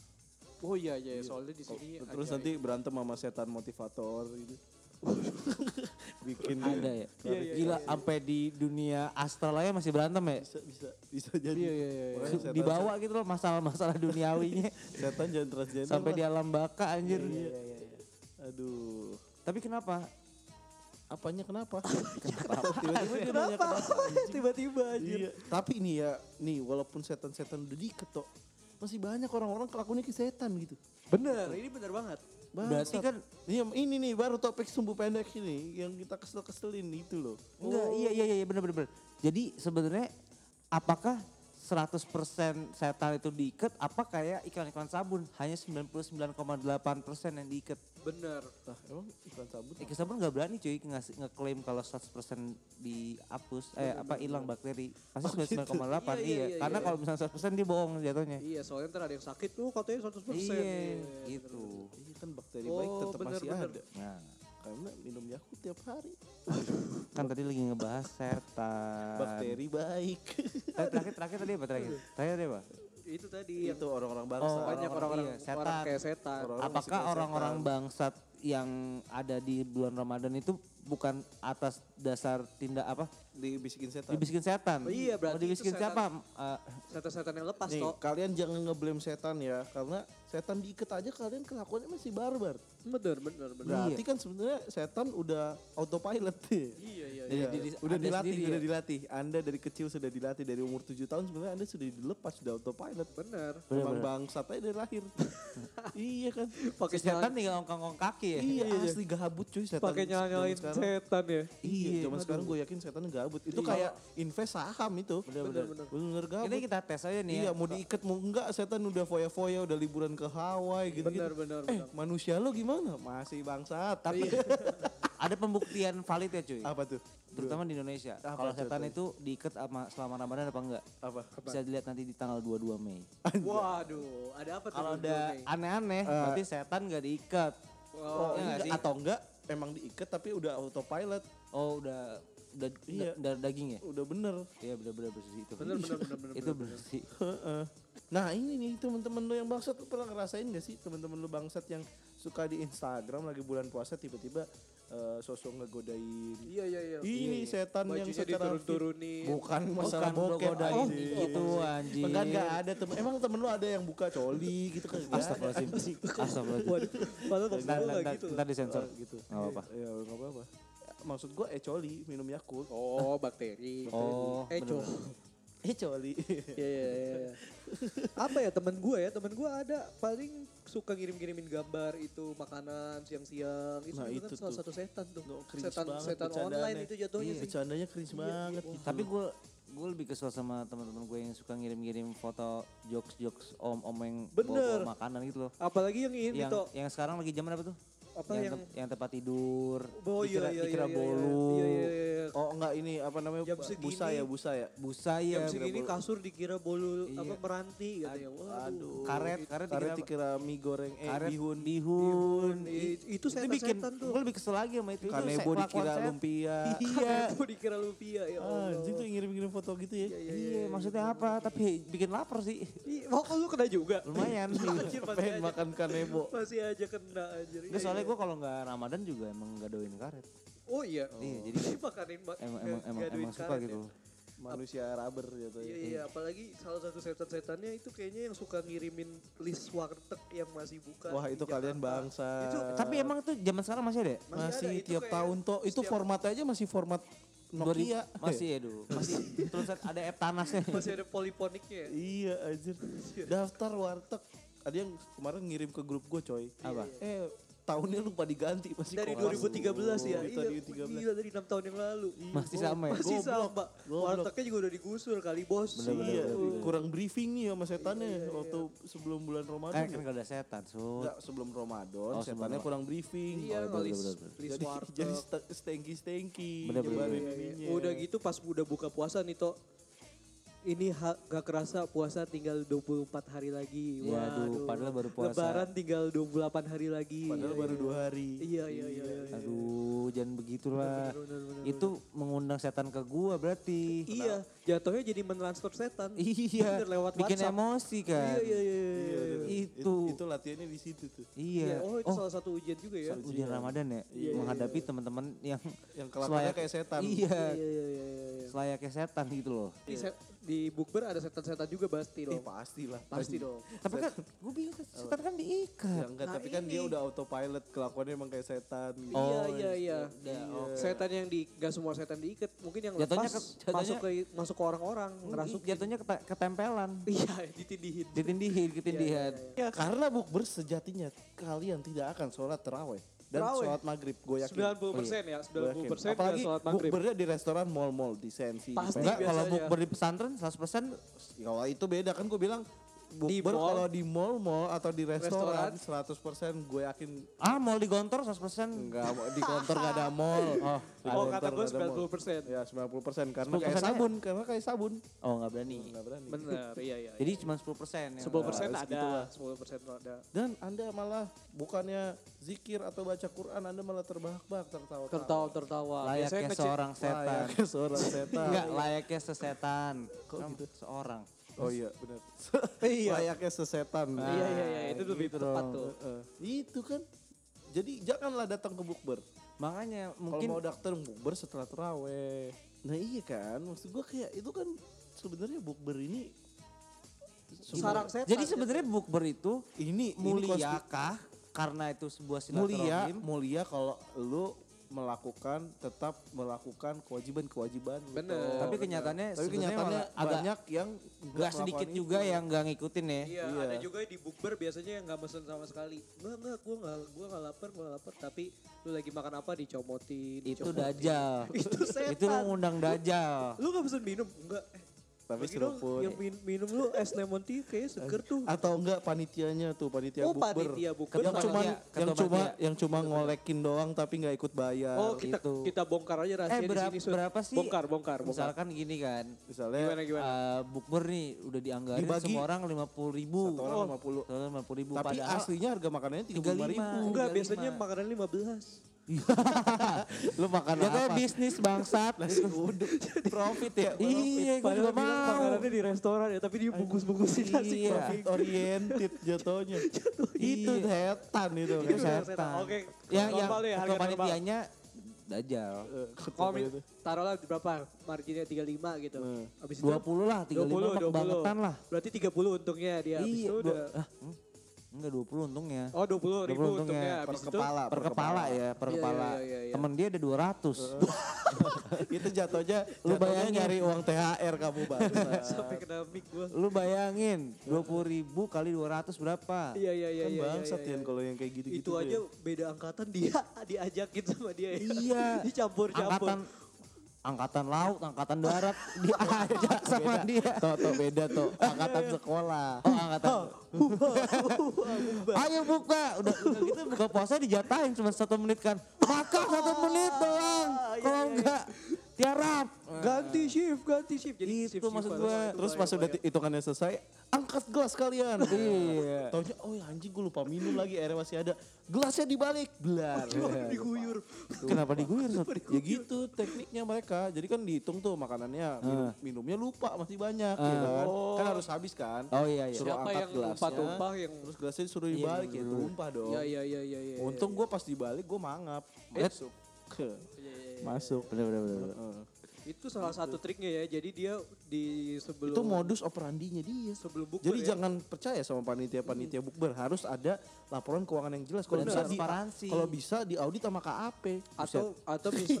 Oh iya, iya. Soalnya di sini Oh, Terus nanti berantem sama setan motivator gitu. Bikin Ada ya. Iya, iya, Gila, sampai di dunia astral aja masih berantem ya. Bisa, bisa, bisa jadi. Iya, iya, iya. Setan- Dibawa gitu loh masalah-masalah duniawinya. Setan jangan transgender sampai lah. di alam baka anjir. Iya, iya, iya. Aduh. Tapi kenapa? Apanya kenapa? Tiba-tiba dia nanya Kenapa? Tiba-tiba anjir. Iya. Tapi nih ya, nih walaupun setan-setan udah diketok, masih banyak orang-orang kelakuannya ke setan gitu. Bener, ini bener banget. Berarti Bangsat. kan Ini, ini nih baru topik sumbu pendek ini yang kita kesel-keselin itu loh. Enggak, iya iya iya benar benar. benar. Jadi sebenarnya apakah 100% setan itu diikat apa kayak iklan-iklan sabun hanya 99,8% yang diikat. Bener. Lah, emang iklan sabun? Iklan sabun nggak berani cuy ngasih ngeklaim kalau 100% dihapus eh apa hilang bakteri. Pasti 99,8 Iya, iya, iya, iya, Karena iya. kalau misalnya 100% dia bohong jatuhnya. Iya, soalnya ntar ada yang sakit tuh katanya 100%. Iya, gitu. Iya kan bakteri Oh, baik tetap bener, masih bener. ada. Nah, Karena minum Yakult tiap hari. kan tadi lagi ngebahas setan. Bakteri baik. Eh, Terakhir terakhir tadi apa terakhir? Terakhir tadi apa? Itu tadi yang itu orang-orang bangsa. Oh, banyak orang-orang- iya, setan. orang kayak setan. Orang-orang masih Apakah orang-orang bangsat yang ada di bulan Ramadan itu bukan atas dasar tindak apa? dibisikin setan. Dibisikin setan. Oh iya, berarti Oh, dibisikin itu setan. siapa? Eh, Setan-setan yang lepas Nih, toh. kalian jangan ngeblame setan ya, karena setan diikat aja kalian kelakuannya masih barbar. Bener, bener, bener. Berarti kan sebenarnya setan udah autopilot nih. Iya, iya, Jadi Iya, diri- udah dilatih, sendiri udah ya? dilatih. Anda dari kecil sudah dilatih dari umur 7 tahun sebenarnya Anda sudah dilepas, sudah autopilot. Bener. Bener, Emang bener. bangsat aja dari lahir. iya kan? Pakai setan nyala, tinggal ongkang-ongkang kaki ya. Iya, asli gabut cuy setan. pakai sekarang. setan ya. Iya, Iya, zaman sekarang gue yakin setan gabut. Itu Iya. kayak invest saham itu. Bener-bener. Bener gabut. Ini kita tes aja nih Iya, ya. mau diikat mau enggak setan udah foya-foya, udah liburan ke Hawaii gitu-gitu. Bener, bener, Eh, manusia lo gimana? Masih bangsat. Tapi Ada pembuktian valid ya cuy. apa tuh? Terutama di Indonesia. Kalau setan itu diikat sama selama Ramadan apa enggak? Apa? Bisa dilihat nanti di tanggal 22 Mei. Waduh, ada apa tuh? Kalau ada aneh-aneh, Eh. berarti setan gak diikat. Oh, nggak enggak, sih? atau enggak emang diikat tapi udah autopilot. Oh udah udah Iya. udah daging ya? Udah bener. Iya benar-benar bersih itu. Bener, bener, bener, bener. itu bener. bersih. Heeh. Nah ini nih teman-teman lo yang bangsat lo pernah ngerasain gak sih teman-teman lo bangsat yang suka di Instagram lagi bulan puasa tiba-tiba eh, sosok ngegodain Iya, iya, iya. ini setan yang Bajunya secara diturun-turunin. bukan masalah Bukan bokep anjing. gitu anjing. Enggak enggak ada temen. Emang temen lu ada yang buka coli gitu kan? Astagfirullahaladzim. Astagfirullahaladzim. Waduh, ntar, gitu. ntar disensor. Oh, gitu. Nggak apa-apa. Ya enggak apa-apa. Maksud gua eh coli minum Yakult. Oh, bakteri. Oh, Eh, cowok. Eh coli. Iya, iya, iya. iya. Apa ya temen gue ya, temen gue ada paling suka ngirim-ngirimin gambar itu makanan siang-siang. Itu Nah, itu salah tuh. satu setan tuh. No, setan banget setan online itu jatuhnya Iya, sih. bercandanya cringe banget gitu. Tapi gue gue lebih kesel sama teman-teman gue yang suka ngirim-ngirim foto jokes-jokes om-om yang Bener. bawa makanan gitu loh. Apalagi yang ini Yang toh. yang sekarang lagi zaman apa tuh? Apa yang yang, tem- yang tempat tidur. Oh iya dikira, iya dikira iya, iya, bolu. Iya iya iya. Oh enggak ini apa namanya? Jam busa segini. ya, busa ya. Busa Jam ya. segini bolu. kasur dikira bolu Iya. apa meranti katanya. Waduh. Aduh. Karet, karet Karet dikira dikira mie goreng eh karet bihun. bihun. I- itu Itu bikin tuh. gue lebih kesel lagi sama itu. Kanebo dikira lumpia. Iya. Kanebo dikira lumpia ya Allah. Anjing tuh ngirim-ngirim foto gitu ya. Iya, maksudnya apa? Tapi bikin lapar sih. Ih, Oh, lu kena juga? Lumayan. Pengen aja, makan kanebo. masih aja kena anjir. Nggak, Iya, soalnya iya. gue kalau nggak Ramadan juga emang nggak doain karet. Oh iya. Iya, jadi Dia makanin ma- emang emang emang, emang suka karet gitu. ya. Manusia rubber gitu Iya, ya. iya, apalagi salah satu setan-setannya itu kayaknya yang suka ngirimin list warteg yang masih buka. Wah itu kalian bangsa. Itu, Tapi emang tuh zaman sekarang masih ada ya? Masih masih ada, itu tiap tahun toh itu formatnya aja masih format Nokia. Masih ya dulu. Masih tulisan ada app tanasnya. masih ada poliponiknya ya? Iya anjir. Daftar warteg. Ada yang kemarin ngirim ke grup gue coy. Apa? Eh tahunnya lupa diganti masih Dari kok masuk. 2013 ya? Dari Iya, 2013. gila dari 6 tahun yang lalu. Masih sama ya? Masih sama. goblok. Wartegnya juga udah digusur kali bos. Iya, kurang briefing nih sama setannya waktu sebelum bulan Ramadan. Kan ya. kan gak ada setan, Sud. Enggak, sebelum Ramadan Oh, setannya kurang briefing. Iya, Oh, bener, list, bener, bener. list Jadi, warteg. jadi. Bener, bener, bener. ininya. Udah gitu pas udah buka puasa nih Tok. Ini ha- gak kerasa puasa tinggal 24 hari lagi. Ya, aduh, padahal baru puasa. Lebaran tinggal 28 hari lagi. Padahal Iya, baru iya. dua hari. Iya, iya, iya. iya, iya. Aduh, jangan begitulah. Bener, bener, bener, Itu mengundang setan ke gua berarti. Iya, jatuhnya jadi mentransfer setan. Iya, Bener, lewat bikin WhatsApp. emosi kan. Iya, iya, iya. iya, Iya, iya. Itu. itu latihannya di situ tuh. Iya. Oh, itu salah satu ujian juga ya. ujian Ramadan ya, Iya, iya, menghadapi teman-teman yang Yang kelakuannya kayak setan. Iya, Iya, iya, iya, iya. iya. selayaknya setan gitu loh. Set, di bukber ada setan-setan juga pasti Eh, dong. pasti lah. Pasti dong. Tapi kan gue bingung setan kan diikat. Ya enggak, Nah, tapi kan dia ini. udah autopilot kelakuannya emang kayak setan. gitu. iya, iya, iya. udah, oke. Setan yang di, gak semua setan diikat. Mungkin yang Jatuhnya lepas ke- jatuhnya- masuk ke masuk ke orang-orang, ngerasuk. Jatuhnya kete- ketempelan, Iya, ditindihin. ditindihin, ketindihan. Iya, Karena bukber sejatinya kalian tidak akan sholat terawih dan Terawih. sholat maghrib. Gue yakin. 90 persen ya, 90 Gua yakin. persen Apalagi sholat maghrib. bukbernya di restoran mall-mall di Sensi. Pasti. Enggak, kalau bukber di pesantren 100% Ya kalau itu beda kan gue bilang bukber mall. kalau di mall-mall atau di restoran, Restoran. 100% gue yakin ah mau di gontor 100%. enggak di kantor gak ada mall. Oh, di Oh, kantor kata gue nggak ada mall. 90 persen. Ya 90 persen karena 10% kayak sabun, karena kayak sabun. Oh nggak berani. Nggak berani. Bener, iya iya. Jadi cuma 10% ya. 10 persen Nah, ada, segitulah. 10 persen ada. Dan anda malah bukannya zikir atau baca Quran, anda malah terbahak-bahak tertawa. Tertawa tertawa. Layaknya seorang setan. Layaknya seorang setan. Enggak, layaknya sesetan. Kok gitu? Seorang. Oh iya benar. Iya. Layaknya sesetan. Iya iya iya, itu lebih gitu tepat dong. tuh. Eh, itu kan. Jadi janganlah datang ke bukber. Makanya Kalau mungkin mau datang bukber setelah terawih. Nah iya kan, maksud gua kayak itu kan sebenarnya bukber ini Sarang setan. Jadi sebenarnya bukber itu ini mulia kah? Karena itu sebuah mulia silaturahim. mulia kalau lu melakukan tetap melakukan kewajiban-kewajiban lu. Bener. Tapi kenyataannya Tapi kenyataannya agak banyak yang nggak sedikit juga yang nggak ngikutin ya. Iya, Iya. ada juga di bukber biasanya yang nggak mesen sama sekali. Enggak, enggak, gua enggak, gua enggak lapar, gua nggak lapar, tapi lu lagi makan apa dicomotin. Itu dicomotin. dajal. Itu setan. itu lu ngundang dajal. Lu gak pesen minum? Enggak. Eh, Tapi seruput. yang min- minum lu es lemon tea kayaknya seger tuh. atau enggak panitianya tuh panitia Oh, bukber. panitia bukber. Yang cuma yang cuma yang cuma ngolekin doang tapi nggak ikut bayar. Oh, kita itu. kita bongkar aja rahasia Eh di berapa, sini. Berapa sih? Bongkar, bongkar, bongkar. Misalkan gini kan. Misalnya Gimana gimana? eh, bukber nih udah dianggarin Dibagi. semua orang lima puluh ribu. satu orang lima puluh. Satu orang lima puluh ribu. Tapi Padahal aslinya harga makanannya tiga puluh 35. ribu. Enggak, 35. biasanya makanan 15. Lu makan Ya kayak apa? bisnis bangsat. Profit ya. iya, gue juga mau. makanannya di restoran ya, tapi dia bungkus-bungkusin nasi. Iya. Profit oriented jatuhnya. itu Iya. setan itu. Itu setan. Oke, Yang yang harga ketua normal. panitianya dajal. Eh, Kalau itu? taruhlah berapa? Marginnya 35 gitu. Hmm. Habis itu 20 lah, 35 mah kebangetan lah. Berarti 30 untungnya dia. Habis Iya, itu dua- udah ah, hmm, enggak 20 untungnya. Oh 20 ribu 20 untungnya. untungnya. Per Habis itu kepala. per kepala ya, per Iya, kepala. iya, iya, iya. Temen dia ada 200. itu jatuhnya, Lu bayangin. nyari uang THR kamu bangsa. sampai kena mic gua. Lu bayangin 20 ribu kali 200 berapa? Iya iya iya kan iya. bangsat iya, Yan iya. kalau yang kayak gitu-gitu. Itu aja beda angkatan dia diajakin sama dia ya. Iya. Dicampur-campur. Angkatan angkatan laut, angkatan darat diajak sama dia. Tuh, tuh beda tuh. Angkatan sekolah. Oh, angkatan. Ayo buka, udah, udah gitu buka puasa dijatahin cuma satu menit kan. Makan satu menit doang. Kalau enggak tiarap. Ganti shift, ganti shift. Jadi Itu shift maksud gua. Terus pas udah hitungannya selesai, angkat gelas kalian. Iya. Taunya, oh ya anjing gue lupa minum lagi, airnya masih ada. Gelasnya dibalik, belar. diguyur. Kenapa diguyur? Ya gitu tekniknya mereka. Jadi kan dihitung tuh makanannya, minum- minumnya lupa masih banyak ya kan. Kan harus habis kan. Oh iya iya. Suruh Siapa angkat yang gelasnya. tumpah-tumpah yang Terus gelasnya disuruh dibalik ya tumpah dong. Iya iya iya iya iya. Untung gue pas dibalik gue mangap. Masuk. Ke. Masuk. Bener bener bener. Heeh. Itu salah satu triknya ya. Jadi dia di sebelum Itu modus operandinya dia. sebelum bukber Jadi ya. jangan percaya sama panitia-panitia bukber. Harus ada laporan keuangan yang jelas. Kalau bisa di, transparansi. kalau bisa diaudit sama KAP. atau atau bisa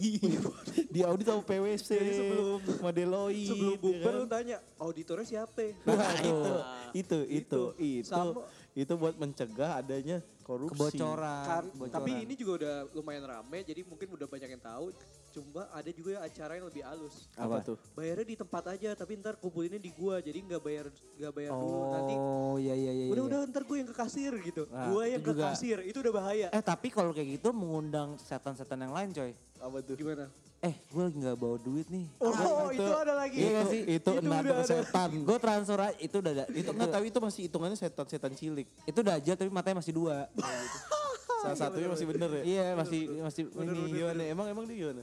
diaudit sama PwC. Jadi sebelum- sama Deloitte. sebelum ya bukber kan? lu tanya auditornya siapa? Nah, itu, itu, itu, itu, Sama- itu buat mencegah adanya korupsi. Kebocoran. Kan, kebocoran. tapi ini juga udah lumayan rame, jadi mungkin udah banyak yang tahu. Cuma ada juga acara yang lebih halus. Apa, tuh? Bayarnya di tempat aja, tapi ntar kumpulinnya di gua, jadi nggak bayar nggak bayar dulu. Nanti Oh iya iya iya. udah iya. udah ntar gue yang ke kasir gitu. Nah, gua yang itu ke juga. kasir, itu udah bahaya. Eh tapi kalau kayak gitu mengundang setan-setan yang lain coy. Apa tuh? Gimana? Eh gue lagi gak bawa duit nih. Oh, itu, ada lagi. Itu, sih? itu, Itu ada. setan. Gue transfer aja, itu udah ada. itu enggak tapi itu masih hitungannya setan-setan cilik. Itu udah aja tapi matanya masih dua. Salah satunya masih bener ya. iya masih masih ini. Gimana? Emang emang dia gimana?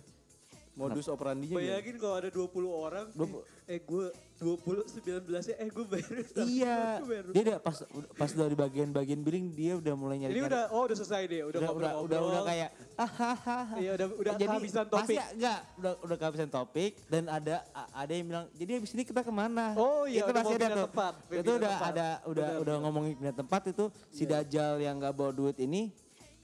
Modus operandinya? Bayangin kalau ada 20 orang, eh, eh gue 20, 19 nya eh gue bayar. Iya. Gue bayar dulu. Dia udah pas pas dari bagian-bagian billing dia udah mulai nyari. Ini udah, oh udah selesai deh, udah udah udah, udah, udah kayak hahaha. Iya udah udah jadi kehabisan pasti topik. enggak udah udah kehabisan topik dan ada ada yang bilang jadi habis ini kita ke mana Oh iya, itu udah pasti mau ada tuh tempat, itu udah tempat. ada udah udah benar. ngomongin pindah tempat itu si dajal yang nggak bawa duit ini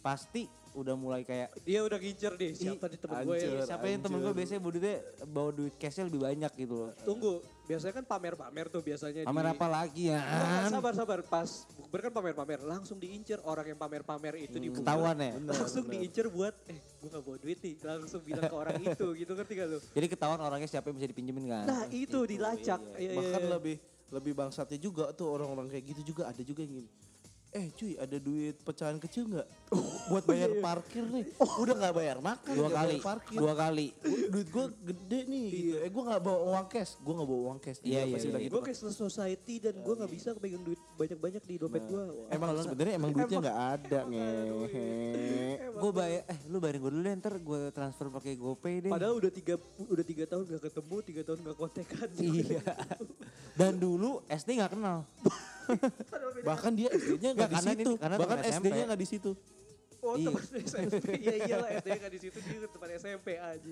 pasti udah mulai kayak Dia udah ngincer deh siapa nih temen gue ya. siapa yang temen gue biasanya bawa duitnya bawa duit cashnya lebih banyak gitu loh. Tunggu, biasanya kan pamer-pamer tuh biasanya Pamer di... apa lagi ya? Enggak, sabar sabar pas bukber kan pamer-pamer langsung diincer orang yang pamer-pamer itu di bukber. Ketahuan ya. langsung diincer buat eh gue gak bawa duit nih langsung bilang ke orang itu gitu ngerti gak lu Jadi ketahuan orangnya siapa yang bisa dipinjemin kan? nah itu dilacak iya, iya, Bahkan iya. lebih lebih bangsatnya juga tuh orang-orang kayak gitu juga ada juga yang gini. Eh cuy ada duit pecahan kecil nggak? Buat bayar parkir nih. Udah nggak bayar makan. dua nggak kali, parkir. dua kali. duit gue gede nih gitu. Eh gue gak bawa uang cash. Gue gak bawa uang cash. Iya, iya, iya. gitu. gue cashless society dan gue gak bisa pegang duit banyak-banyak di dompet gue Emang sebenarnya emang duitnya nggak ada ngehe. Gue bayar, eh lu bayarin gue dulu deh ntar gue transfer pakai GoPay deh. padahal udah tiga udah tiga tahun gak ketemu tiga tahun gak kontekan Iya. Dan dulu SD nggak kenal. Bahkan dia SD-nya nggak Nggak, di karena situ. Bahkan SD-nya nggak di situ. Oh Iya. teman SMP, iya iyalah SD gak di situ dia tempat SMP aja.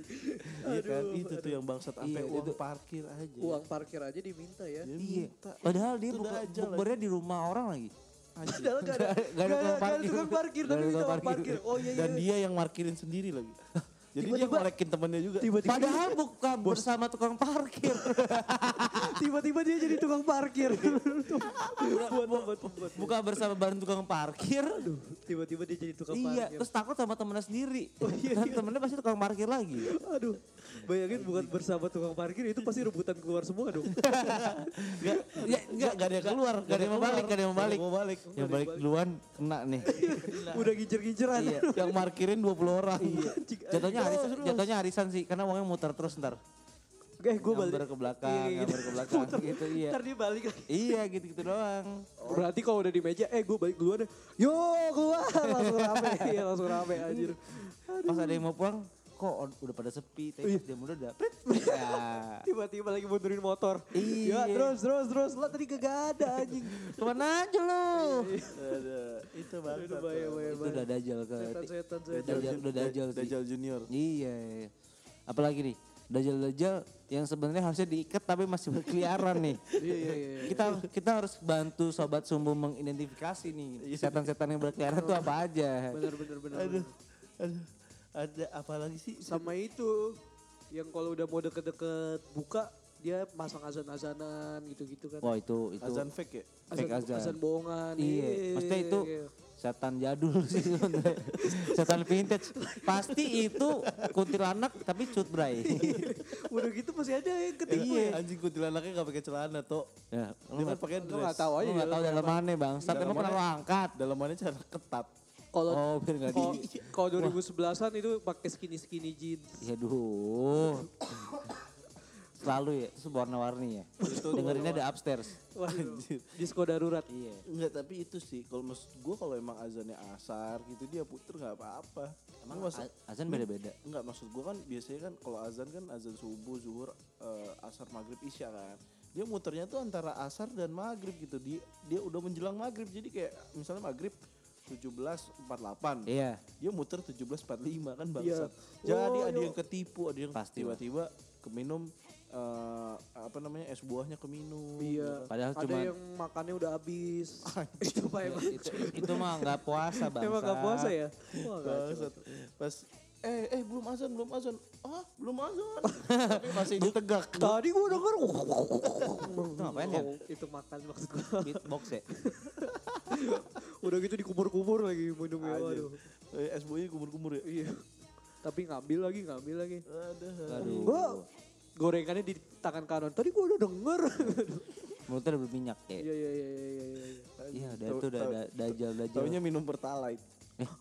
Iya kan Aduh, itu tuh yang bangsat sampai Iya, uang itu- parkir aja. Uang parkir aja diminta ya. Dia Iya. minta. Padahal dia buka, bukbernya di rumah orang lagi. Padahal gak ada, Gak ada gak ada, tukang gak ada parkir. tapi minta parkir. parkir. Oh iya iya. Dan dia yang markirin sendiri lagi. Jadi dia Tiba-tiba- ngolekin temennya juga. tiba-tiba Padahal buka bersama tukang parkir. tiba-tiba dia jadi tukang parkir. buka bersama bareng tukang parkir. Tiba-tiba dia jadi tukang Iya, parkir. terus takut sama temennya sendiri. Dan temennya pasti tukang parkir lagi. Aduh, bayangin bukan bersama tukang parkir itu pasti rebutan keluar semua dong. Enggak, Ya, enggak, enggak ada yang keluar. Gak ada yang mau balik, gak ada yang mau balik. Mau balik. Yang balik duluan kena nih. Udah gincer-ginceran. Iya. yang markirin 20 orang. Jatuhnya arisan, jatuhnya arisan sih, karena uangnya muter terus ntar. Eh, gue balik. Ke belakang, Iya, iya, gambar ke belakang gitu, iya. Ntar dia balik lagi. Iya gitu-gitu doang. Berarti kalau udah di meja, eh gue balik duluan deh. Yo keluar, langsung rame. Iya langsung rame anjir. Pas ada yang mau pulang, kok udah pada sepi, tapi pas dia udah prit. Ya. Tiba-tiba lagi mundurin motor. Iya. Ya terus, terus, terus. Lah tadi kagak ada anjing. Ke mana aja lu? Ada. Itu bangsat. Aduh, bahaya, bahaya, Itu udah dajal ke Setan-setan, setan. Dajjal, udah dajal sih. Dajjal Junior. Iya, iya. Apalagi nih, dajal-dajal yang sebenarnya harusnya diikat tapi masih berkeliaran nih. Iya, iya, iya. Kita kita harus bantu sobat sumbu mengidentifikasi nih setan-setan yang berkeliaran itu apa aja. Aduh. bener. Aduh. Ada apa lagi sih? Sama itu, yang kalau udah mau deket-deket buka, dia masang azan-azanan gitu-gitu kan. Wah itu itu Azan fake ya? fake azan. azan bohongan. Iya, maksudnya itu iya. setan jadul sih sebenarnya. setan vintage. Pasti itu kuntilanak tapi cut bray. Udah gitu masih ada yang ketipu Iya, ya. anjing kuntilanaknya gak pakai celana toh. ya, Dia pakai Lu dress. gak tahu aja. Lu gak tahu dalamannya bang. Saat emang pernah lo angkat. Dalamannya cara ketat. Kalau Oh biar gak kalau di. kalau 2011-an itu pakai skinny skinny jeans. Ya duh. Selalu ya, itu warna-warni ya. Dengerinnya ada upstairs. Waduh, disco darurat. Iya. Enggak, tapi itu sih kalau maksud gue kalau emang azannya asar gitu dia puter nggak apa-apa. Emang maksud, a- azan beda-beda. enggak maksud gue kan biasanya kan kalau azan kan azan subuh, zuhur, eh, asar, maghrib, isya kan. Dia muternya tuh antara asar dan maghrib gitu. Dia dia udah menjelang maghrib jadi kayak misalnya maghrib 17.48. Iya. Dia muter 17.45 kan Iya. bangsat. Jadi Oh, ada iya. yang ketipu, ada yang Pasti, tiba-tiba keminum eh, apa namanya es buahnya keminum. Iya. Padahal Ada cuma yang makannya udah habis. itu Pak emang. itu, itu mah nggak puasa bang. Emang gak puasa ya? Wah, gak Bangsat. Pas eh eh belum azan belum azan ah belum azan tapi masih ditegak Tadi gua denger. Itu ngapain ya? itu makan maksud gua. Beatbox ya. Udah gitu dikubur-kubur lagi minumnya. Anjir. Waduh. Eh, es buahnya kumur-kumur ya Iya. Tapi ngambil lagi, ngambil lagi. Aduh. Aduh. Gua gorengannya di tangan kanan. Tadi gua udah denger. Mulutnya udah berminyak ya. Iya, iya, iya, iya, iya. iya. Iya, udah Tau- itu udah tau- da- dajal dajal. Taunya minum pertalite Min-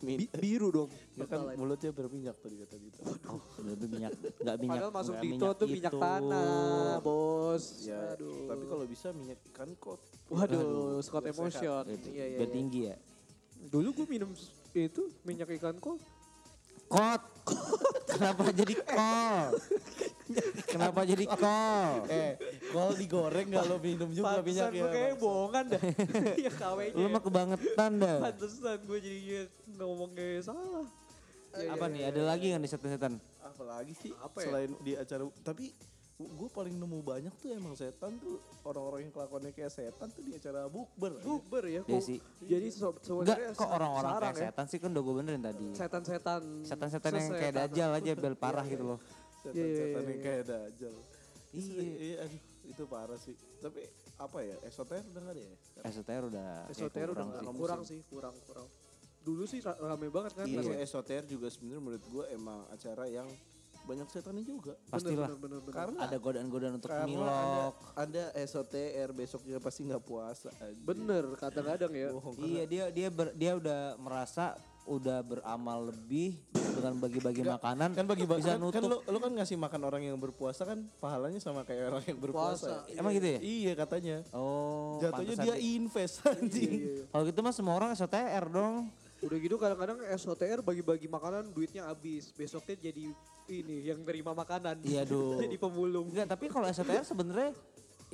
Bi- biru dong. ya kan mulutnya berminyak tadi kata Dito Oh, udah berminyak. Enggak minyak. Padahal masuk nggak Dito tuh minyak itu. tanah, bos. ya Aduh. tapi kalau bisa minyak ikan kot Waduh, Scott Emotion. Itu, Iya, iya, biar iya. tinggi ya. Dulu gue minum itu minyak ikan kol. Kot. Kenapa jadi kol? Kenapa jadi kol? eh kalau digoreng gak lo minum juga Pantesan minyaknya gue kayak bohongan dah. ya kawenya. Lu mah kebangetan dah. Pantesan gue jadinya ngomongnya salah. Ya, Apa ya, nih? ya, Ada ya. lagi nggak nih setan-setan? apalagi sih Apa ya? selain di acara tapi gue paling nemu banyak tuh emang setan tuh orang-orang yang kelakuannya kayak setan tuh di acara bukber. Bukber ya. Iya kok- sih. Jadi so- Enggak, sebenarnya kok orang-orang kayak ya. setan sih kan udah gue benerin tadi. Setan-setan. Setan-setan yang kayak dajal aja bel parah gitu loh. Setan-setan Iya, iya, yang iya. kayak dajal. Iya. Iya, aduh itu parah sih. Tapi apa ya, esoter udah gak ada ya? SOTR udah Esoter udah kurang nggak- sih. kurang sih, kurang kurang. Dulu sih ra- rame banget kan. Iya, esoter juga sebenarnya menurut gue emang acara yang banyak setannya juga. Pastilah. Bener, bener, bener. Karena Ada godaan-godaan untuk karena milok. ada, ada SOTR besoknya pasti nggak puasa. anjing. Bener, kadang-kadang ya. Bohong. Iya dia dia ber- dia udah merasa udah beramal lebih dengan bagi-bagi makanan kan bagi bisa kan, nutup. kan lu, lu kan ngasih makan orang yang berpuasa kan pahalanya sama kayak orang yang berpuasa. Puasa. Emang gitu ya? Iya katanya. Oh, Jatuhnya dia di- invest Iya, anjing. Kalau gitu mah semua orang SOTR dong. Udah gitu kadang-kadang SOTR bagi-bagi makanan duitnya habis. Besoknya jadi ini yang terima makanan. Iya, duh. jadi pemulung. Enggak, tapi kalau SOTR sebenarnya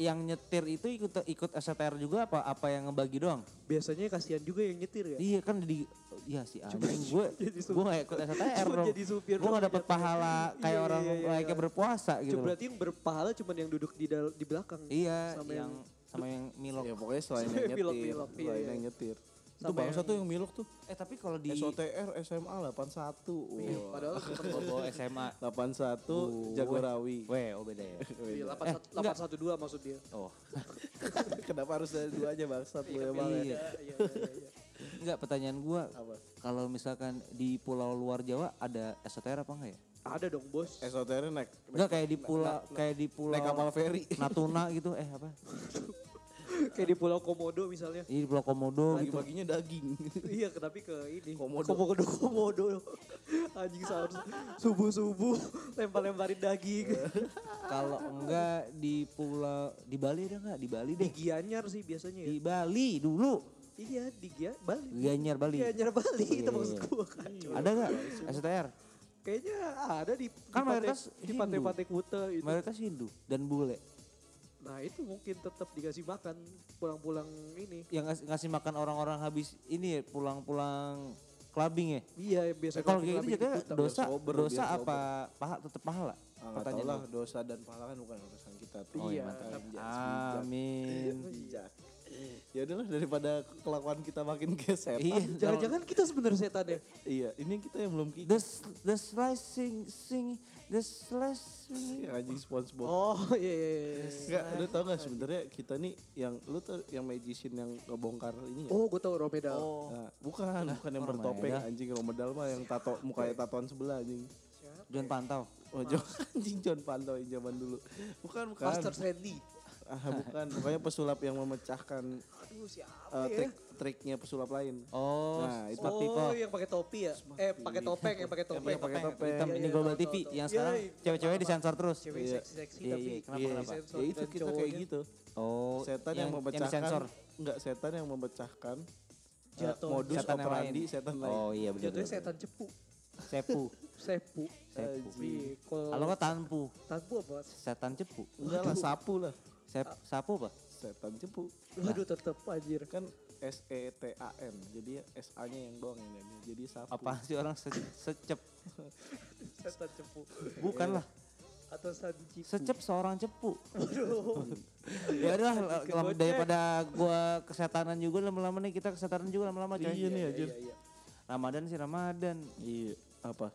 yang nyetir itu ikut ikut SOTR juga apa apa yang ngebagi doang? Biasanya kasihan juga yang nyetir ya. Iya kan di iya sih anjing gue jadi gue gak ikut SOTR dong. jadi supir Gue gak dapet pahala kayak Iya, orang iya, iya, iya. berpuasa gitu. Cuma berarti yang berpahala cuma yang duduk di dal- di belakang. Iya, sama yang sama yang milok. Ya pokoknya selain yang nyetir, iya, selain iya. yang nyetir. Itu bangsa yang- tuh yang milok tuh. Eh tapi kalau di SOTR SMA 81. Iya, Wah. padahal bukan Bobo SMA 81 Uh, Jagorawi. Weh, oh beda ya. Iya, Beda. 81 812 maksud dia. Oh. Kenapa harus ada duanya bangsat lu emang Iya. ya? Iya, iya, iya, iya. Enggak, pertanyaan gua Apa? kalau misalkan di pulau luar Jawa ada SOTR apa enggak ya? Ada dong, Bos. SOTR naik. Enggak kayak di pulau kayak di pulau Naik kapal feri. Natuna gitu, eh apa? Kayak di Pulau Komodo misalnya. Iya di pulau Komodo gitu. Bagi-baginya daging. iya, tapi ke ini. Komodo. Komodo Komodo. Anjing sahur subuh-subuh lempar-lemparin daging. Kalau enggak di pulau di Bali ada enggak? Di Bali di deh. Gianyar sih biasanya ya. Di Bali dulu. Iya, di Gia Bali. Gianyar Bali. Gianyar Bali Iya, itu iya, maksud iya. gua kan. Ada enggak SOTR? Kayaknya ada di Kan di mayoritas pantai, di pantai-pantai Kuta itu. Mayoritas Hindu dan bule. Nah, itu mungkin tetap dikasih makan pulang-pulang ini. Yang ngasih, ngasih makan orang-orang habis ini ya pulang-pulang clubbing ya. Iya, biasa Eh, kalau kayak gitu Kuta. dosa sober, dosa apa paha tetap pahala? Ah, Pertanyaan lah gua. dosa dan pahala kan bukan urusan kita tuh. Oh iya, Iya. mantap. Amin. Bijak. Ya udahlah daripada kelakuan kita makin geser. Iya, Jangan-jangan kita sebenarnya setan ya? Iya, ini kita yang belum the kikis. s- the slicing sing the slicing. Ya, anjing SpongeBob. Oh, iya iya iya. Enggak, lu tau gak sebenarnya kita nih yang lu tuh yang magician yang ngebongkar ini ya? Oh, gue tau Romedal. Nah, bukan, bukan yang oh, bertopeng Romeda. anjing Romedal mah yang tato mukanya tatoan sebelah anjing. John Pantau. Oh, John, anjing John Pantau yang zaman dulu. Bukan, bukan. Master Sandy. Ah, bukan, pokoknya pesulap yang memecahkan Aduh, siapa ya? trik triknya pesulap lain. Oh, Nah, itu Smart People. Oh, yang pakai topi ya? Eh, pakai topeng, yang pakai topeng. Yang pakai topeng. hitam Iya, ini iya, Global tahu, TV yang Iya, sekarang iya. cewek-cewek disensor terus. Cewek Iya. seksi-seksi Iya, tapi iya, kenapa, Iya, kenapa? ya itu kita kayak gitu. Oh, Setan yang, memecahkan enggak setan yang memecahkan eh, Jatuh. modus Setan operandi lain. setan lain. Oh iya benar. Jatuhnya setan cepu. Sepu. Sepu. Sepu. Iya, kalau Kalau nggak tanpu, tanpu apa? setan cepu. Enggak lah, sapu lah. Sep, sapu apa? Setan cepu. Waduh, tetep anjir. Kan S E T A N. Jadi S A-nya yang doang yang lainnya. Jadi sapu. Apa sih orang se secep? Setan cepu. Bukan lah. Atau sanci. Secep seorang cepu. Waduh. ya udah lama- daripada gua kesetanan juga lama-lama nih kita kesetanan juga lama-lama coy. Iya nih Iya, aja. iya, iya. Ramadan sih Ramadan. Iya. Apa?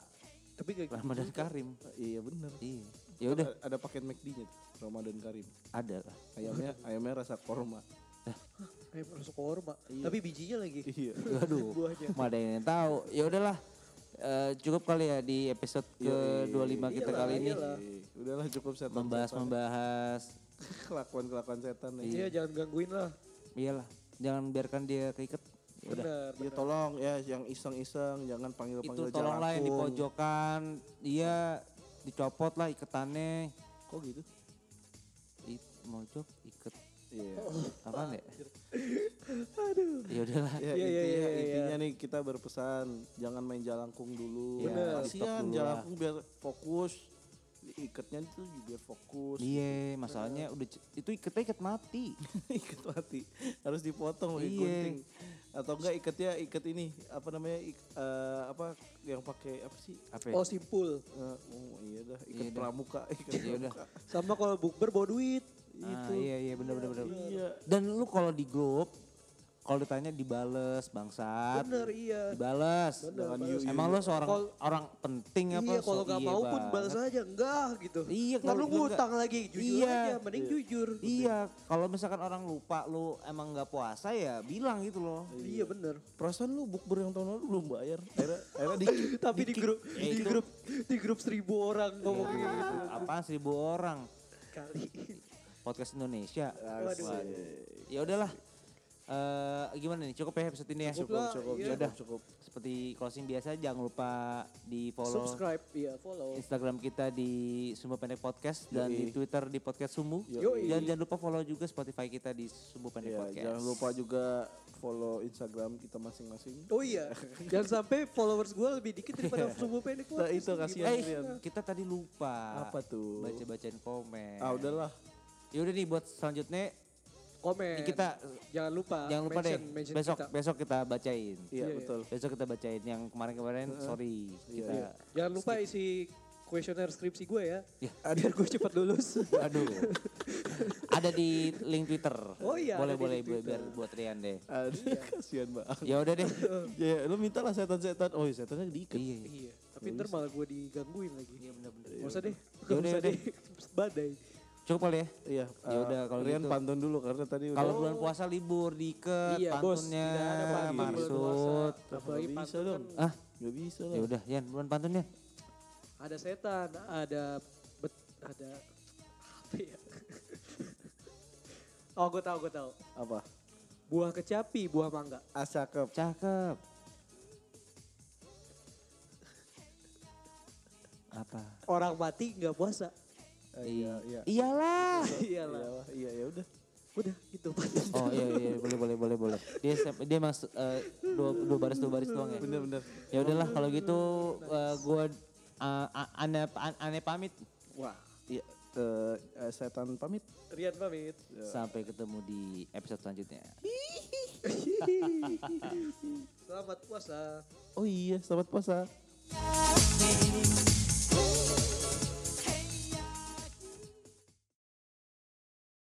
Tapi kayak gitu. Ramadan Karim. Iya bener. Iya. Ya udah Ada, ada paket McD-nya. Ramadan Karim. ada lah. Ayamnya ayamnya rasa korma. Kayak masuk korma. Iya. Tapi bijinya lagi. Iya. Aduh. Buahnya. Mana ada yang tahu. Ya udahlah. Eh, cukup kali ya di episode ke-25 kita Iyalah, kali ini iyalah. Iya. Udahlah cukup setan. membahas-membahas kelakuan-kelakuan setan nih. Iya, jangan gangguin lah. iyalah jangan biarkan dia keikat Ya udah Benar. Ya tolong ya yang iseng-iseng jangan itu panggil-panggil tolong lah yang di pojokan dia dicopot lah iketannya Kok gitu? I, mojok iket Iya. apaan ya ya udahlah Ya, Iya, iya, intinya, iya, iya. intinya nih kita berpesan jangan main jalangkung dulu. Iya, Bener. Kasihan jalangkung biar fokus. Ikatnya itu juga fokus. iya masalahnya udah itu iketnya iket mati Ikat mati. Harus dipotong pakai Iya. gunting. Atau enggak ikatnya ikat ini apa namanya ik- eh, apa yang pakai apa sih? Apa ya? Oh simpul. Eh, oh iya dah, ikat Iya pramuka, ikat Iya pramuka. Sama kalau bukber bawa duit. Ah, iya iya benar benar benar. Iya. Dan lu kalau di grup kalau ditanya dibales bangsat. Bener iya. Dibales. Yu, Emang lu seorang Kalau- orang penting apa? Iya kalau So, gak iya mau pun balas aja. Enggak gitu. Iya, kalau lu ngutang lagi. Jujur Iya. aja. Mending jujur. Iya, kalau misalkan orang lupa lu emang nggak puasa ya bilang gitu loh. Iya bener. Perasaan lu bukber yang tahun lalu belum bayar. Tapi di grup di grup di grup seribu orang ngomong kayak gitu. Apa seribu orang Kali. podcast Indonesia. Waduh. Ya udahlah. Eh gimana nih? Cukup ya episode ini ya. Cukup lah, cukup, iya. Ya udah. cukup. Seperti closing biasa jangan lupa di follow Subscribe, iya follow. Instagram kita di Sumbu Pendek Podcast dan di. Twitter di Podcast Sumbu. Yoi. Dan jangan lupa follow juga Spotify kita di Sumbu Pendek Ya, Podcast. jangan lupa juga follow Instagram kita masing-masing. Oh iya, jangan sampai followers gue lebih dikit daripada sumbu pendek Nah, itu Gimana? kasihan. Eh, kita tadi lupa. Apa tuh? Baca-bacain komen. Ah udahlah. Ya udah nih buat selanjutnya Komen. ini kita jangan lupa. jangan lupa deh mention- mention besok kita. besok kita bacain. Iya Iya, betul. Besok kita bacain yang kemarin-kemarin sorry kita Iya. Jangan lupa isi kuesioner skripsi gue ya. Ya. Biar gue cepat lulus. aduh. Ada di link Twitter. Oh iya, Boleh boleh Twitter. biar buat Rian deh. Aduh, kasihan banget. Ya udah deh. Ya, lu minta lah setan-setan. Oh, iya, setannya diikat. iya. iya. Tapi ntar malah gue digangguin lagi. Iya benar-benar. Gak usah deh. Ya Gak udah, usah udah. deh. Badai. Cukup kali ya. Iya. Ya udah, kalau Rian gitu. pantun dulu karena tadi udah. Kalau bulan puasa libur diikat Iya bos. pantunnya Tidak ada bulan maksud. Apalagi pantun dong. kan Ah, Gak bisa ya lah. udah Yan, bulan pantunnya. ada setan, ada bet, ada apa ya? oh gue tahu gue tahu. Apa? Buah kecapi, buah mangga. Asakep. Cakep. Apa? Orang mati nggak puasa. Iya, iya. Iyalah. Iyalah. Iya, iya, ya udah. Udah gitu. Oh iya iya boleh boleh boleh boleh. Dia dia mas eh, dua, dua baris dua baris doang ya. Bener, bener. Ya udahlah kalau gitu eh, gua eh, a- ane an- ane pamit Wah. Iya. eh, eh, setan pamit. Rian pamit. sampai ketemu di episode selanjutnya. Selamat puasa. Oh iya, selamat puasa.